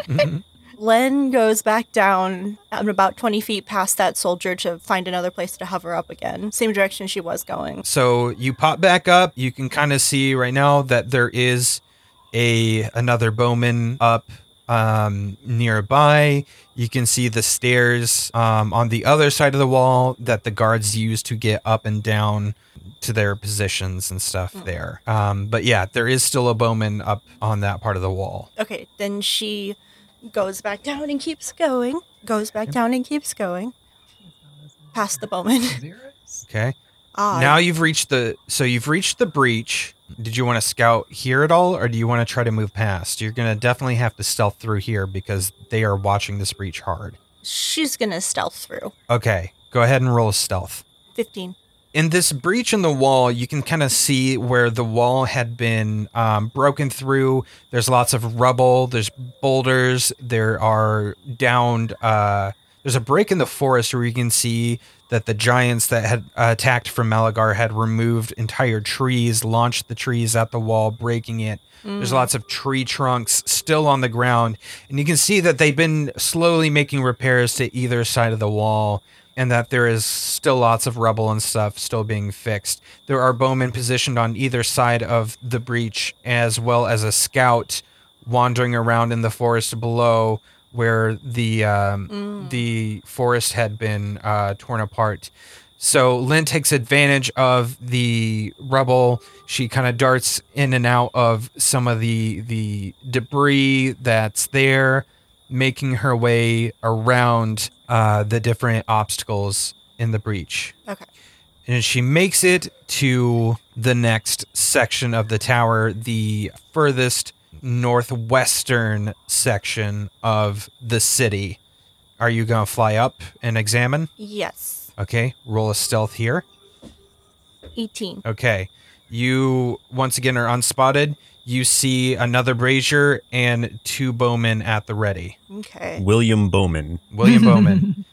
Len goes back down about 20 feet past that soldier to find another place to hover up again. Same direction she was going. So you pop back up. You can kind of see right now that there is a another bowman up um, nearby. You can see the stairs um, on the other side of the wall that the guards use to get up and down to their positions and stuff there. Um, but yeah, there is still a bowman up on that part of the wall. Okay, then she goes back down and keeps going. Goes back down and keeps going. Past the bowman. Okay. Ah, now you've reached the so you've reached the breach. Did you want to scout here at all, or do you want to try to move past? You're gonna definitely have to stealth through here because they are watching this breach hard. she's gonna stealth through. Okay, go ahead and roll a stealth. 15. In this breach in the wall, you can kind of see where the wall had been um, broken through. There's lots of rubble. There's boulders. There are downed. Uh, there's a break in the forest where you can see that the giants that had uh, attacked from Malagar had removed entire trees, launched the trees at the wall, breaking it. There's lots of tree trunks still on the ground, and you can see that they've been slowly making repairs to either side of the wall and that there is still lots of rubble and stuff still being fixed. There are bowmen positioned on either side of the breach, as well as a scout wandering around in the forest below, where the um, the forest had been uh, torn apart. So Lynn takes advantage of the rubble. She kind of darts in and out of some of the the debris that's there, making her way around uh, the different obstacles in the breach. Okay. And she makes it to the next section of the tower, the furthest northwestern section of the city. Are you going to fly up and examine? Yes. Okay, roll a stealth here. 18. Okay. You once again are unspotted. You see another brazier and two bowmen at the ready. Okay. William Bowman. William Bowman.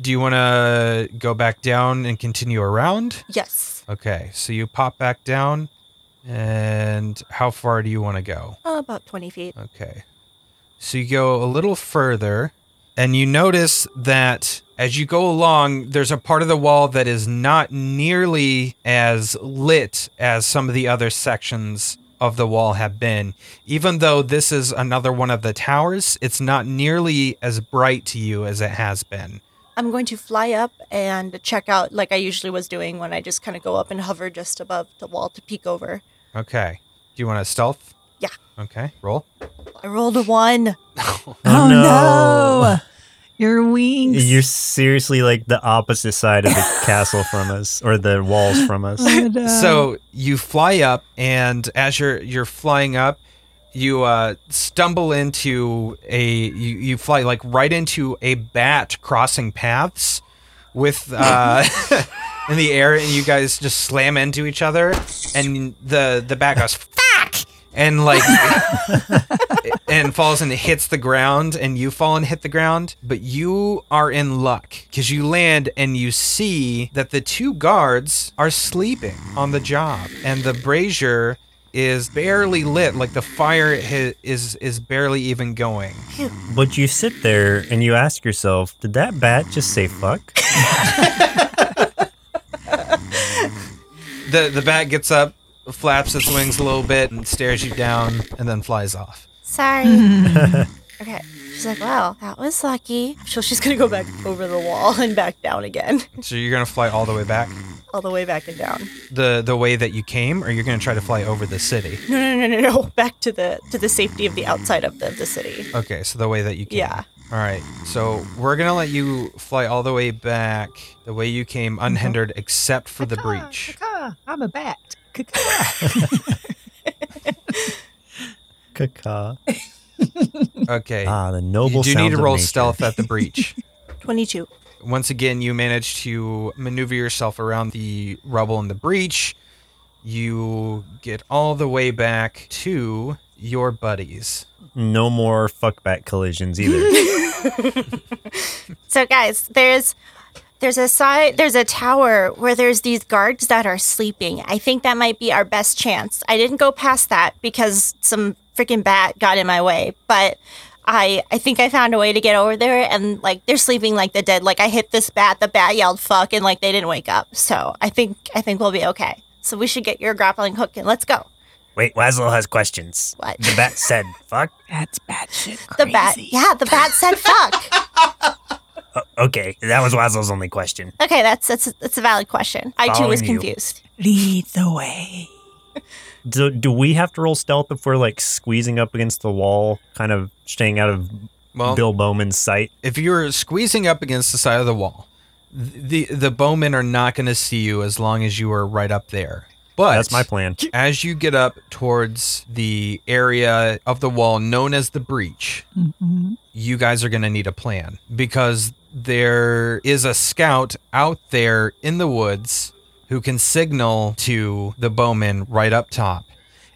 Do you want to go back down and continue around? Yes. Okay, so you pop back down. And how far do you want to go? Uh, about 20 feet. Okay. So you go a little further, and you notice that as you go along, there's a part of the wall that is not nearly as lit as some of the other sections of the wall have been. Even though this is another one of the towers, it's not nearly as bright to you as it has been. I'm going to fly up and check out like I usually was doing when I just kind of go up and hover just above the wall to peek over. Okay. Do you want to stealth? Yeah. Okay. Roll. I rolled a one. Oh, no. Your wings. You're seriously like the opposite side of the castle from us, or the walls from us. Oh, no. So you fly up, and as you're you're flying up, you uh, stumble into a you, you fly like right into a bat crossing paths with uh, in the air, and you guys just slam into each other, and the the bat goes fuck, and like and falls and hits the ground, and you fall and hit the ground, but you are in luck because you land and you see that the two guards are sleeping on the job, and the brazier is barely lit, like the fire hi- is is barely even going. But you sit there and you ask yourself, did that bat just say fuck? The the bat gets up, flaps its wings a little bit, and stares you down, and then flies off. Sorry. okay. She's like, wow, that was lucky." So she's gonna go back over the wall and back down again, So you're gonna fly all the way back, all the way back and down. the the way that you came, or you're gonna try to fly over the city. No, no, no, no, no. Back to the to the safety of the outside of the, the city. Okay, so the way that you came. Yeah. All right. So we're gonna let you fly all the way back the way you came, unhindered, except for the breach. Caw, I'm a bat. Caw. Caca. Okay. Ah, the noble you do need to roll nature. stealth at the breach. Twenty-two. Once again, you manage to maneuver yourself around the rubble in the breach. You get all the way back to your buddies. No more fuckback collisions either. So guys, there's there's a side there's a tower where there's these guards that are sleeping. I think that might be our best chance. I didn't go past that because some freaking bat got in my way, but I I think I found a way to get over there and like they're sleeping like the dead. Like I hit this bat, the bat yelled fuck and like they didn't wake up. So I think I think we'll be okay. So we should get your grappling hook and let's go. Wait, Wazzle has questions. What? The bat said, fuck. That's batshit The crazy. bat yeah, the bat said fuck. Uh, okay, that was Wazzle's only question. okay, that's that's that's a valid question. I too was Following you. confused. Lead the way. do, do we have to roll stealth if we're like squeezing up against the wall, kind of staying out of Well, Bill Bowman's sight? if you're squeezing up against the side of the wall, the the bowmen are not going to see you as long as you are right up there. But That's my plan. as you get up towards the area of the wall known as the breach, Mhm. you guys are going to need a plan because there is a scout out there in the woods who can signal to the bowmen right up top.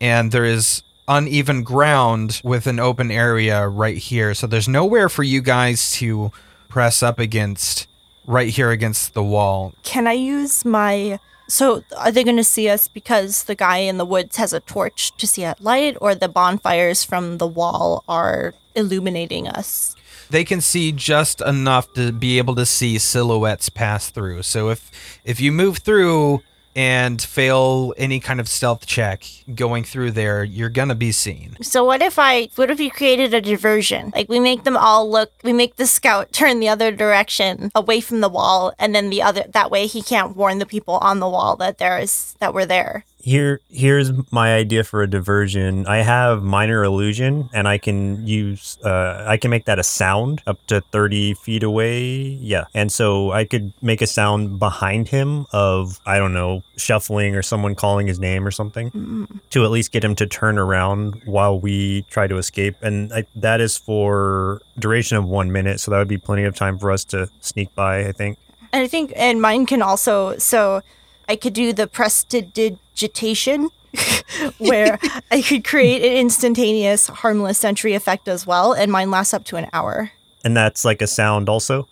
And there is uneven ground with an open area right here. So there's nowhere for you guys to press up against right here against the wall. Can I use my. So, are they going to see us because the guy in the woods has a torch to see at light, or the bonfires from the wall are illuminating us? they can see just enough to be able to see silhouettes pass through. So if if you move through and fail any kind of stealth check going through there, you're gonna be seen. So, what if I. What if you created a diversion? Like, we make them all look. We make the scout turn the other direction away from the wall, and then the other. That way he can't warn the people on the wall that there is. that we're there. Here, here's my idea for a diversion. I have minor illusion, and I can use, uh, I can make that a sound up to thirty feet away. Yeah, and so I could make a sound behind him of I don't know, shuffling or someone calling his name or something to at least get him to turn around while we try to escape. And I, that is for duration of one minute, so that would be plenty of time for us to sneak by. I think. And I think, and mine can also, so I could do the prestidigitation, where I could create an instantaneous harmless sensory effect as well, and mine lasts up to an hour. And that's like a sound also.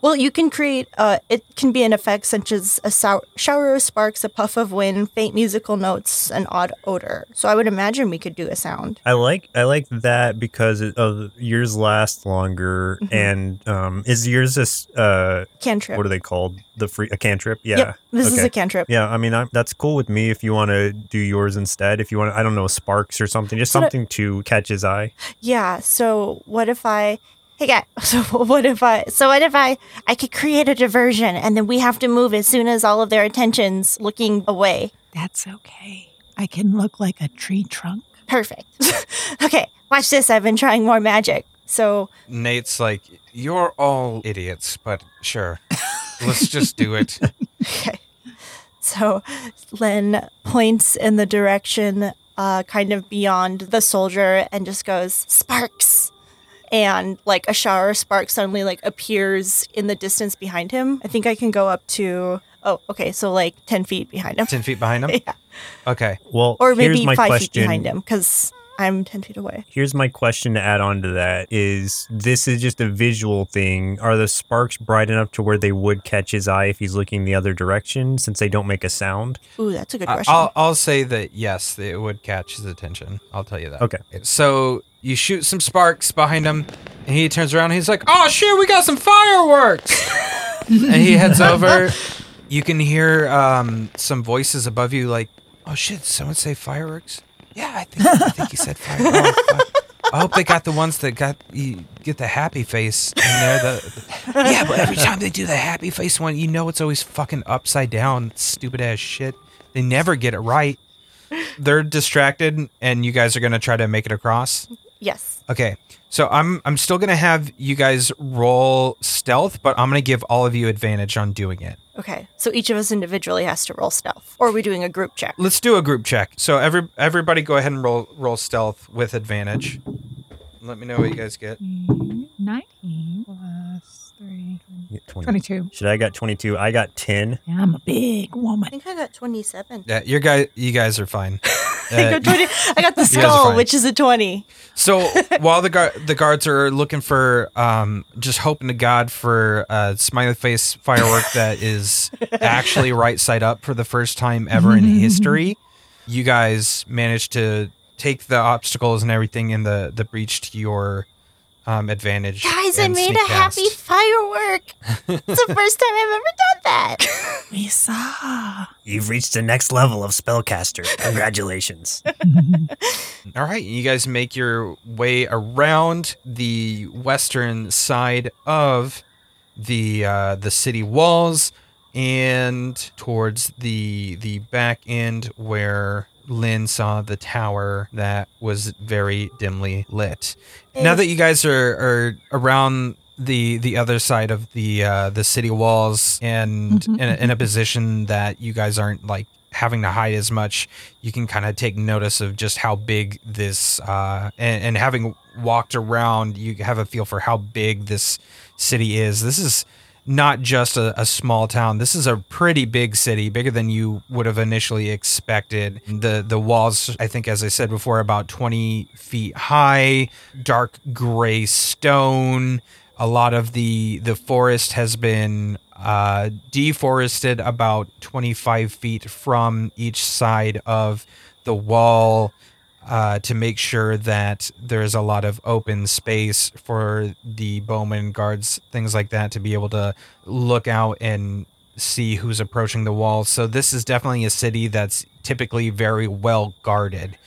Well, you can create, uh, it can be an effect such as a sou- shower of sparks, a puff of wind, faint musical notes, an odd odor. So I would imagine we could do a sound. I like I like that because it, of yours last longer and um is yours this uh Cantrip. what are they called the free a cantrip yeah Yep, this is okay. a cantrip. yeah I mean I, that's cool with me if you want to do yours instead if you want I don't know sparks or something just something to catch his eye Yeah. So what if I? Hey guy. So what if I? So what if I? I could create a diversion, and then we have to move as soon as all of their attention's looking away. That's okay. I can look like a tree trunk. Perfect. okay. Watch this. I've been trying more magic. So Nate's like, "You're all idiots, but sure, let's just do it." okay. So Len points in the direction, uh, kind of beyond the soldier, and just goes sparks. And like a shower of sparks suddenly like appears in the distance behind him. I think I can go up to oh okay, so like ten feet behind him. Ten feet behind him. Yeah. Okay. well Or here's maybe my five question feet behind him because I'm ten feet away. here's my question to add on to that is this is just a visual thing are the sparks bright enough to where they would catch his eye if he's looking the other direction since they don't make a sound Ooh, that's a good question. I'll I'll say that yes, it would catch his attention. I'll tell you that. Okay. So you shoot some sparks behind him, and he turns around. and He's like, "Oh shit, we got some fireworks!" and he heads over. You can hear um, some voices above you, like, "Oh shit, someone say fireworks?" Yeah, I think I think he said. Oh, fuck. I hope they got the ones that got you get the happy face in there. The, the- yeah, but every time they do the happy face one, you know it's always fucking upside down, stupid ass shit. They never get it right. They're distracted, and you guys are gonna try to make it across. Yes. Okay, so I'm I'm still gonna have you guys roll stealth, but I'm gonna give all of you advantage on doing it. Okay. So each of us individually has to roll stealth. Or are we doing a group check? Let's do a group check. So every everybody go ahead and roll roll stealth with advantage. Let me know what you guys get. 19 plus 3. You 20. 22. Should I got 22? I got 10. Yeah, I'm a big woman. I think I got 27. Yeah, your guy you guys are fine. I Uh, got 20. I got the skull, which is a 20. So while the guard the guards are looking for um just hoping to God for a smiley face firework that is actually right side up for the first time ever in history, you guys managed to take the obstacles and everything in the the breach to your um advantage. Guys, I made sneak a past. happy firework. it's the first time I've ever done that. We saw. You've reached the next level of spellcaster. Congratulations. All right, you guys make your way around the western side of the uh, the city walls and towards the the back end where Lynn saw the tower that was very dimly lit. Now that you guys are, are around the the other side of the uh, the city walls and in, a, in a position that you guys aren't like having to hide as much, you can kind of take notice of just how big this uh, and, and having walked around, you have a feel for how big this city is. This is not just a, a small town. This is a pretty big city, bigger than you would have initially expected. The the walls, I think, as I said before, about twenty feet high, dark gray stone. A lot of the the forest has been uh, deforested about twenty five feet from each side of the wall uh, to make sure that there's a lot of open space for the bowmen guards, things like that, to be able to look out and see who's approaching the wall. So this is definitely a city that's typically very well guarded,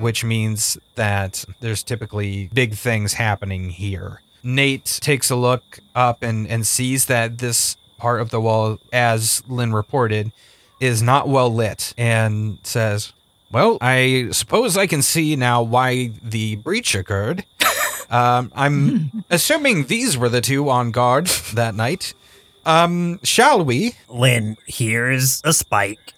which means that there's typically big things happening here. Nate takes a look up and, and sees that this part of the wall, as Lynn reported, is not well lit and says, well, I suppose I can see now why the breach occurred. Um, I'm assuming these were the two on guard that night. Um, shall we? Lynn, here's a spike.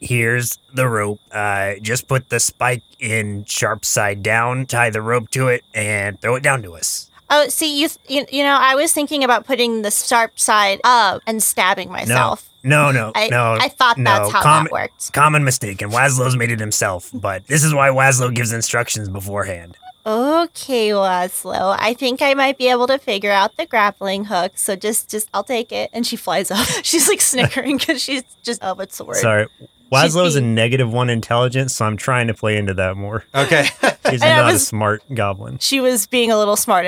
Here's the rope. Uh, just put the spike in sharp side down, tie the rope to it, and throw it down to us. Oh, see, you, you, you know, I was thinking about putting the sharp side up and stabbing myself. No, no, no. I, no. I thought no. that's how Com- that worked. Common mistake, and Waslow's made it himself. But this is why Waslow gives instructions beforehand. Okay, Laszlo. I think I might be able to figure out the grappling hook. So just, just, I'll take it. And she flies off. She's like snickering because she's just, oh, what's the word? Sorry. Waslow's a negative one intelligence, so I'm trying to play into that more. Okay. He's I not a smart goblin. She was being a little smart.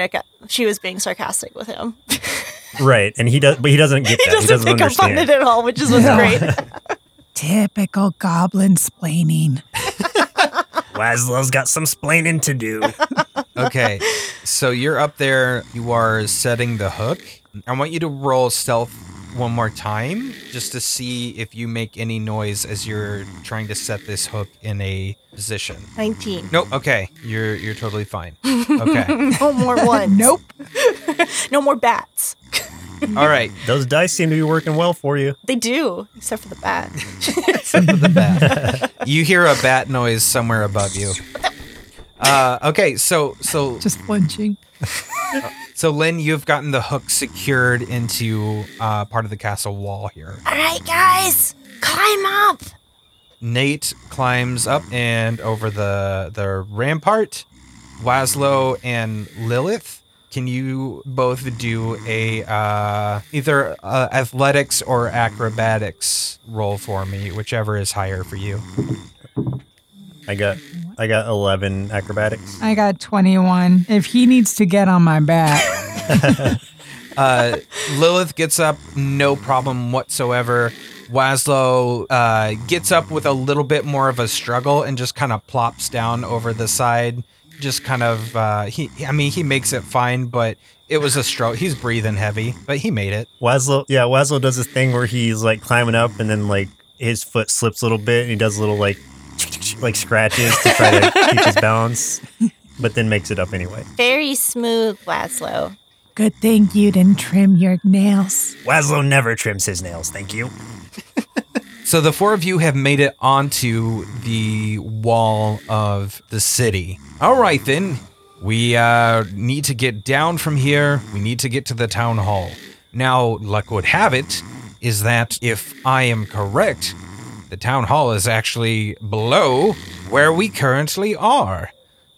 She was being sarcastic with him. Right. And he does but he doesn't get he that. doesn't, he doesn't pick up on it at all, which is what's great. Typical goblin splaining. Waslow's got some splaining to do. okay. So you're up there. You are setting the hook. I want you to roll stealth one more time just to see if you make any noise as you're trying to set this hook in a position. 19. Nope. Okay. You're you're totally fine. Okay. No more ones. Nope. no more bats. All right. Those dice seem to be working well for you. They do, except for the bat. Except for the bat. you hear a bat noise somewhere above you. Uh, okay, so so Just flinching. So Lynn, you've gotten the hook secured into uh, part of the castle wall here. All right, guys, climb up. Nate climbs up and over the the rampart. Waslow and Lilith, can you both do a uh, either uh, athletics or acrobatics roll for me, whichever is higher for you? I got I got eleven acrobatics. I got 21. If he needs to get on my back, Uh, Lilith gets up, no problem whatsoever. Waslow uh, gets up with a little bit more of a struggle and just kind of plops down over the side. just kind of uh, he. I mean, he makes it fine, but it was a stroke. He's breathing heavy, but he made it. Waslow, yeah, Waslow does this thing where he's like climbing up and then like his foot slips a little bit and he does a little like like scratches to try to keep his balance, but then makes it up anyway. Very smooth, Laszlo. Good thing you didn't trim your nails. Waslow never trims his nails, thank you. So the four of you have made it onto the wall of the city. All right, then. We uh, need to get down from here. We need to get to the town hall. Now, luck would have it is that if I am correct, the town hall is actually below where we currently are,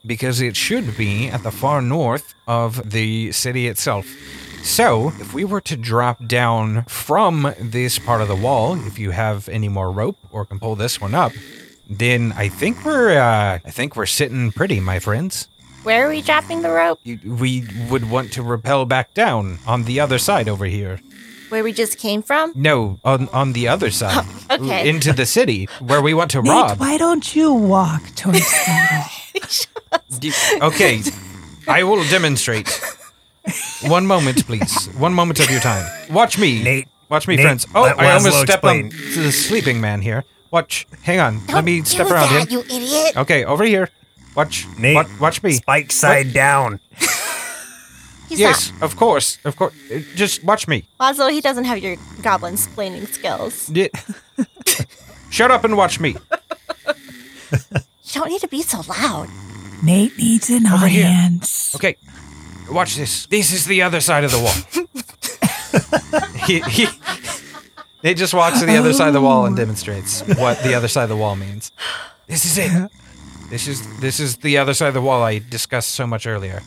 because it should be at the far north of the city itself. So, if we were to drop down from this part of the wall, if you have any more rope or can pull this one up, then I think we're uh, I think we're sitting pretty, my friends. Where are we dropping the rope? You, we would want to rappel back down on the other side over here. Where we just came from? No, on on the other side, okay. into the city where we want to Nate, rob. why don't you walk towards the wall? Okay, I will demonstrate. One moment, please. One moment of your time. Watch me. Nate, Watch me, Nate, friends. Oh, let I almost Laszlo stepped on to the sleeping man here. Watch. Hang on. Let me step do around that, him. you idiot. Okay, over here. Watch. Nate, Watch, watch me. Spike side down. He's Yes, of course, of course. Uh, Just watch me. not. Also, he doesn't have your goblin splaining skills. Yeah. Shut up and watch me. You don't need to be so loud. Nate needs an Over here. audience. Okay, watch this. This is the other side of the wall. he, he, he just walks to the other side of the wall and demonstrates what the other side of the wall means. This is it. This is this is the other side of the wall I discussed so much earlier.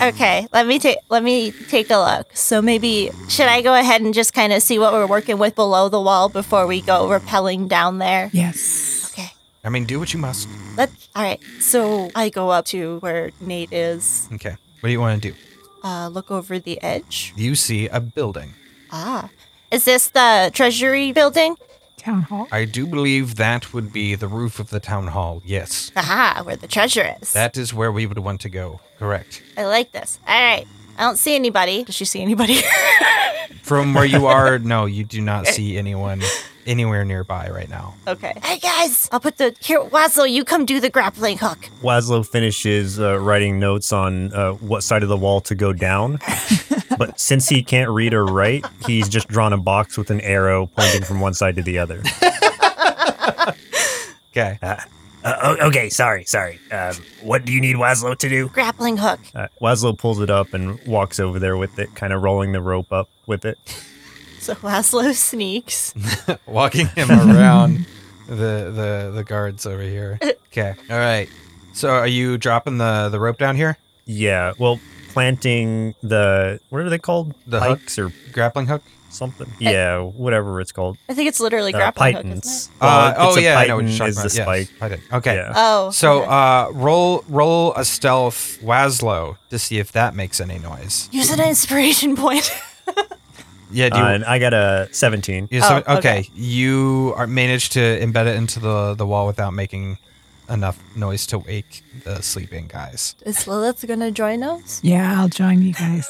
Okay, let me take let me take a look. So maybe should I go ahead and just kind of see what we're working with below the wall before we go rappelling down there? Yes. Okay. I mean, do what you must. Let's. All right. So I go up to where Nate is. Okay. What do you want to do? Uh, look over the edge. You see a building. Ah, is this the treasury building? Town hall. I do believe that would be the roof of the town hall. Yes. Aha, where the treasure is. That is where we would want to go. Correct. I like this. All right. I don't see anybody. Does she see anybody? From where you are, no, you do not see anyone anywhere nearby right now. okay. Hey guys, I'll put the here. Waslow, you come do the grappling hook. Waslow finishes uh, writing notes on uh, what side of the wall to go down. but since he can't read or write, he's just drawn a box with an arrow pointing from one side to the other. Okay. Uh, o- okay, sorry, sorry. Um, what do you need Waslow to do? Grappling hook. Uh, Waslow pulls it up and walks over there with it, kind of rolling the rope up with it. So Laszlo sneaks. Walking him around the, the the guards over here. Okay. All right. So are you dropping the the rope down here? Yeah, well, planting the what are they called? The hook? Pikes or Grappling hook? something? Yeah, whatever it's called. I think it's literally Uh, grappling hook, isn't it? Uh, Well, oh yeah, I know what you're talking is the about. Yes, spike. piton. Okay. Yeah. Oh. So okay. uh, roll roll a stealth Waslow to see if that makes any noise. use an inspiration point. Yeah. Do you, Uh, and I got a 17. you so- Oh, okay. okay. You are managed to embed it into the the wall without making enough noise to wake the sleeping guys. Is Lilith gonna join us? Yeah, I'll join you guys.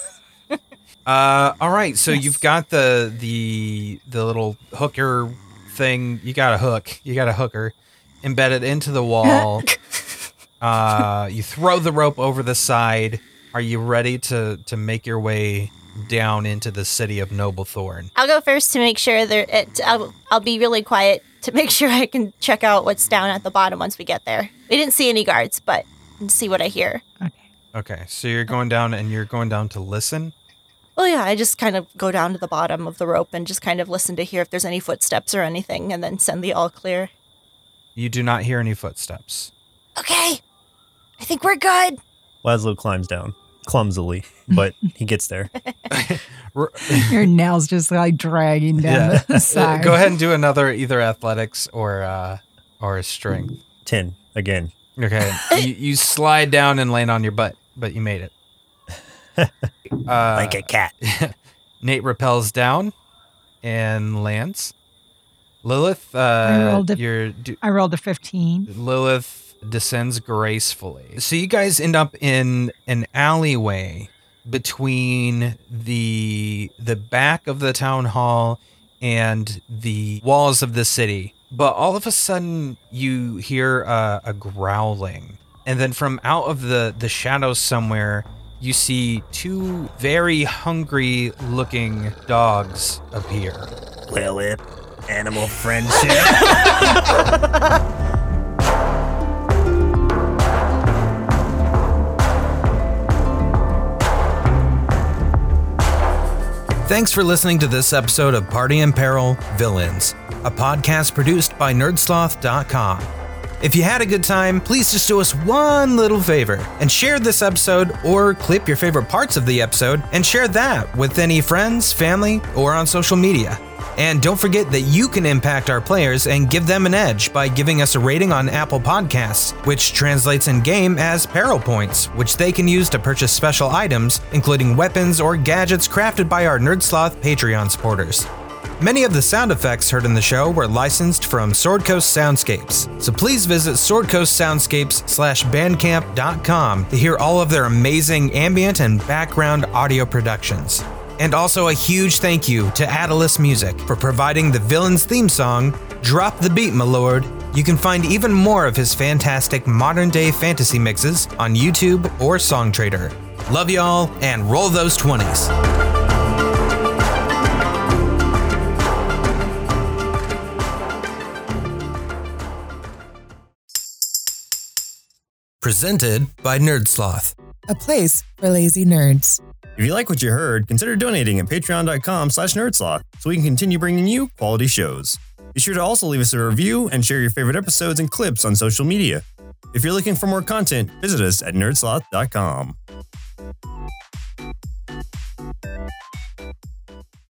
Uh, all right. So Yes. you've got the the the little hooker thing. You got a hook. You got a hooker embedded into the wall. uh, you throw the rope over the side. Are you ready to to make your way down into the city of Noblethorn? I'll go first to make sure there. It, I'll, I'll be really quiet to make sure I can check out what's down at the bottom once we get there. We didn't see any guards, but see what I hear. Okay. Okay. So you're going down, and you're going down to listen. Well, yeah, I just kind of go down to the bottom of the rope and just kind of listen to hear if there's any footsteps or anything, and then send the all clear. You do not hear any footsteps. Okay, I think we're good. Laszlo climbs down clumsily, but he gets there. Your nails just like dragging down yeah. the side. Go ahead and do another either athletics or uh or strength. 10 again. Okay. you, you slide down and land on your butt, but you made it. Uh, like a cat. Nate repels down and lands. Lilith, I uh, rolled a- you're do, I rolled a 15. Lilith. Descends gracefully. So you guys end up in an alleyway between the the back of the town hall and the walls of the city. But all of a sudden, you hear a, a growling, and then from out of the the shadows somewhere, you see two very hungry looking dogs appear. Will it? Animal friendship. Thanks for listening to this episode of Party in Peril Villains, a podcast produced by nerdsloth.com. If you had a good time, please just do us one little favor and share this episode or clip your favorite parts of the episode and share that with any friends, family, or on social media. And don't forget that you can impact our players and give them an edge by giving us a rating on Apple Podcasts, which translates in game as Peril Points, which they can use to purchase special items, including weapons or gadgets crafted by our Nerdsloth Patreon supporters. Many of the sound effects heard in the show were licensed from Sword Coast Soundscapes, so please visit swordcoastsoundscapes slash bandcamp.com to hear all of their amazing ambient and background audio productions. And also a huge thank you to Atlas Music for providing the villain's theme song, Drop the Beat, My Lord. You can find even more of his fantastic modern day fantasy mixes on YouTube or Songtradr. Love y'all and roll those 20s. Presented by NerdSloth, a place for lazy nerds. If you like what you heard, consider donating at patreon.com slash so we can continue bringing you quality shows. Be sure to also leave us a review and share your favorite episodes and clips on social media. If you're looking for more content, visit us at nerdsloth.com.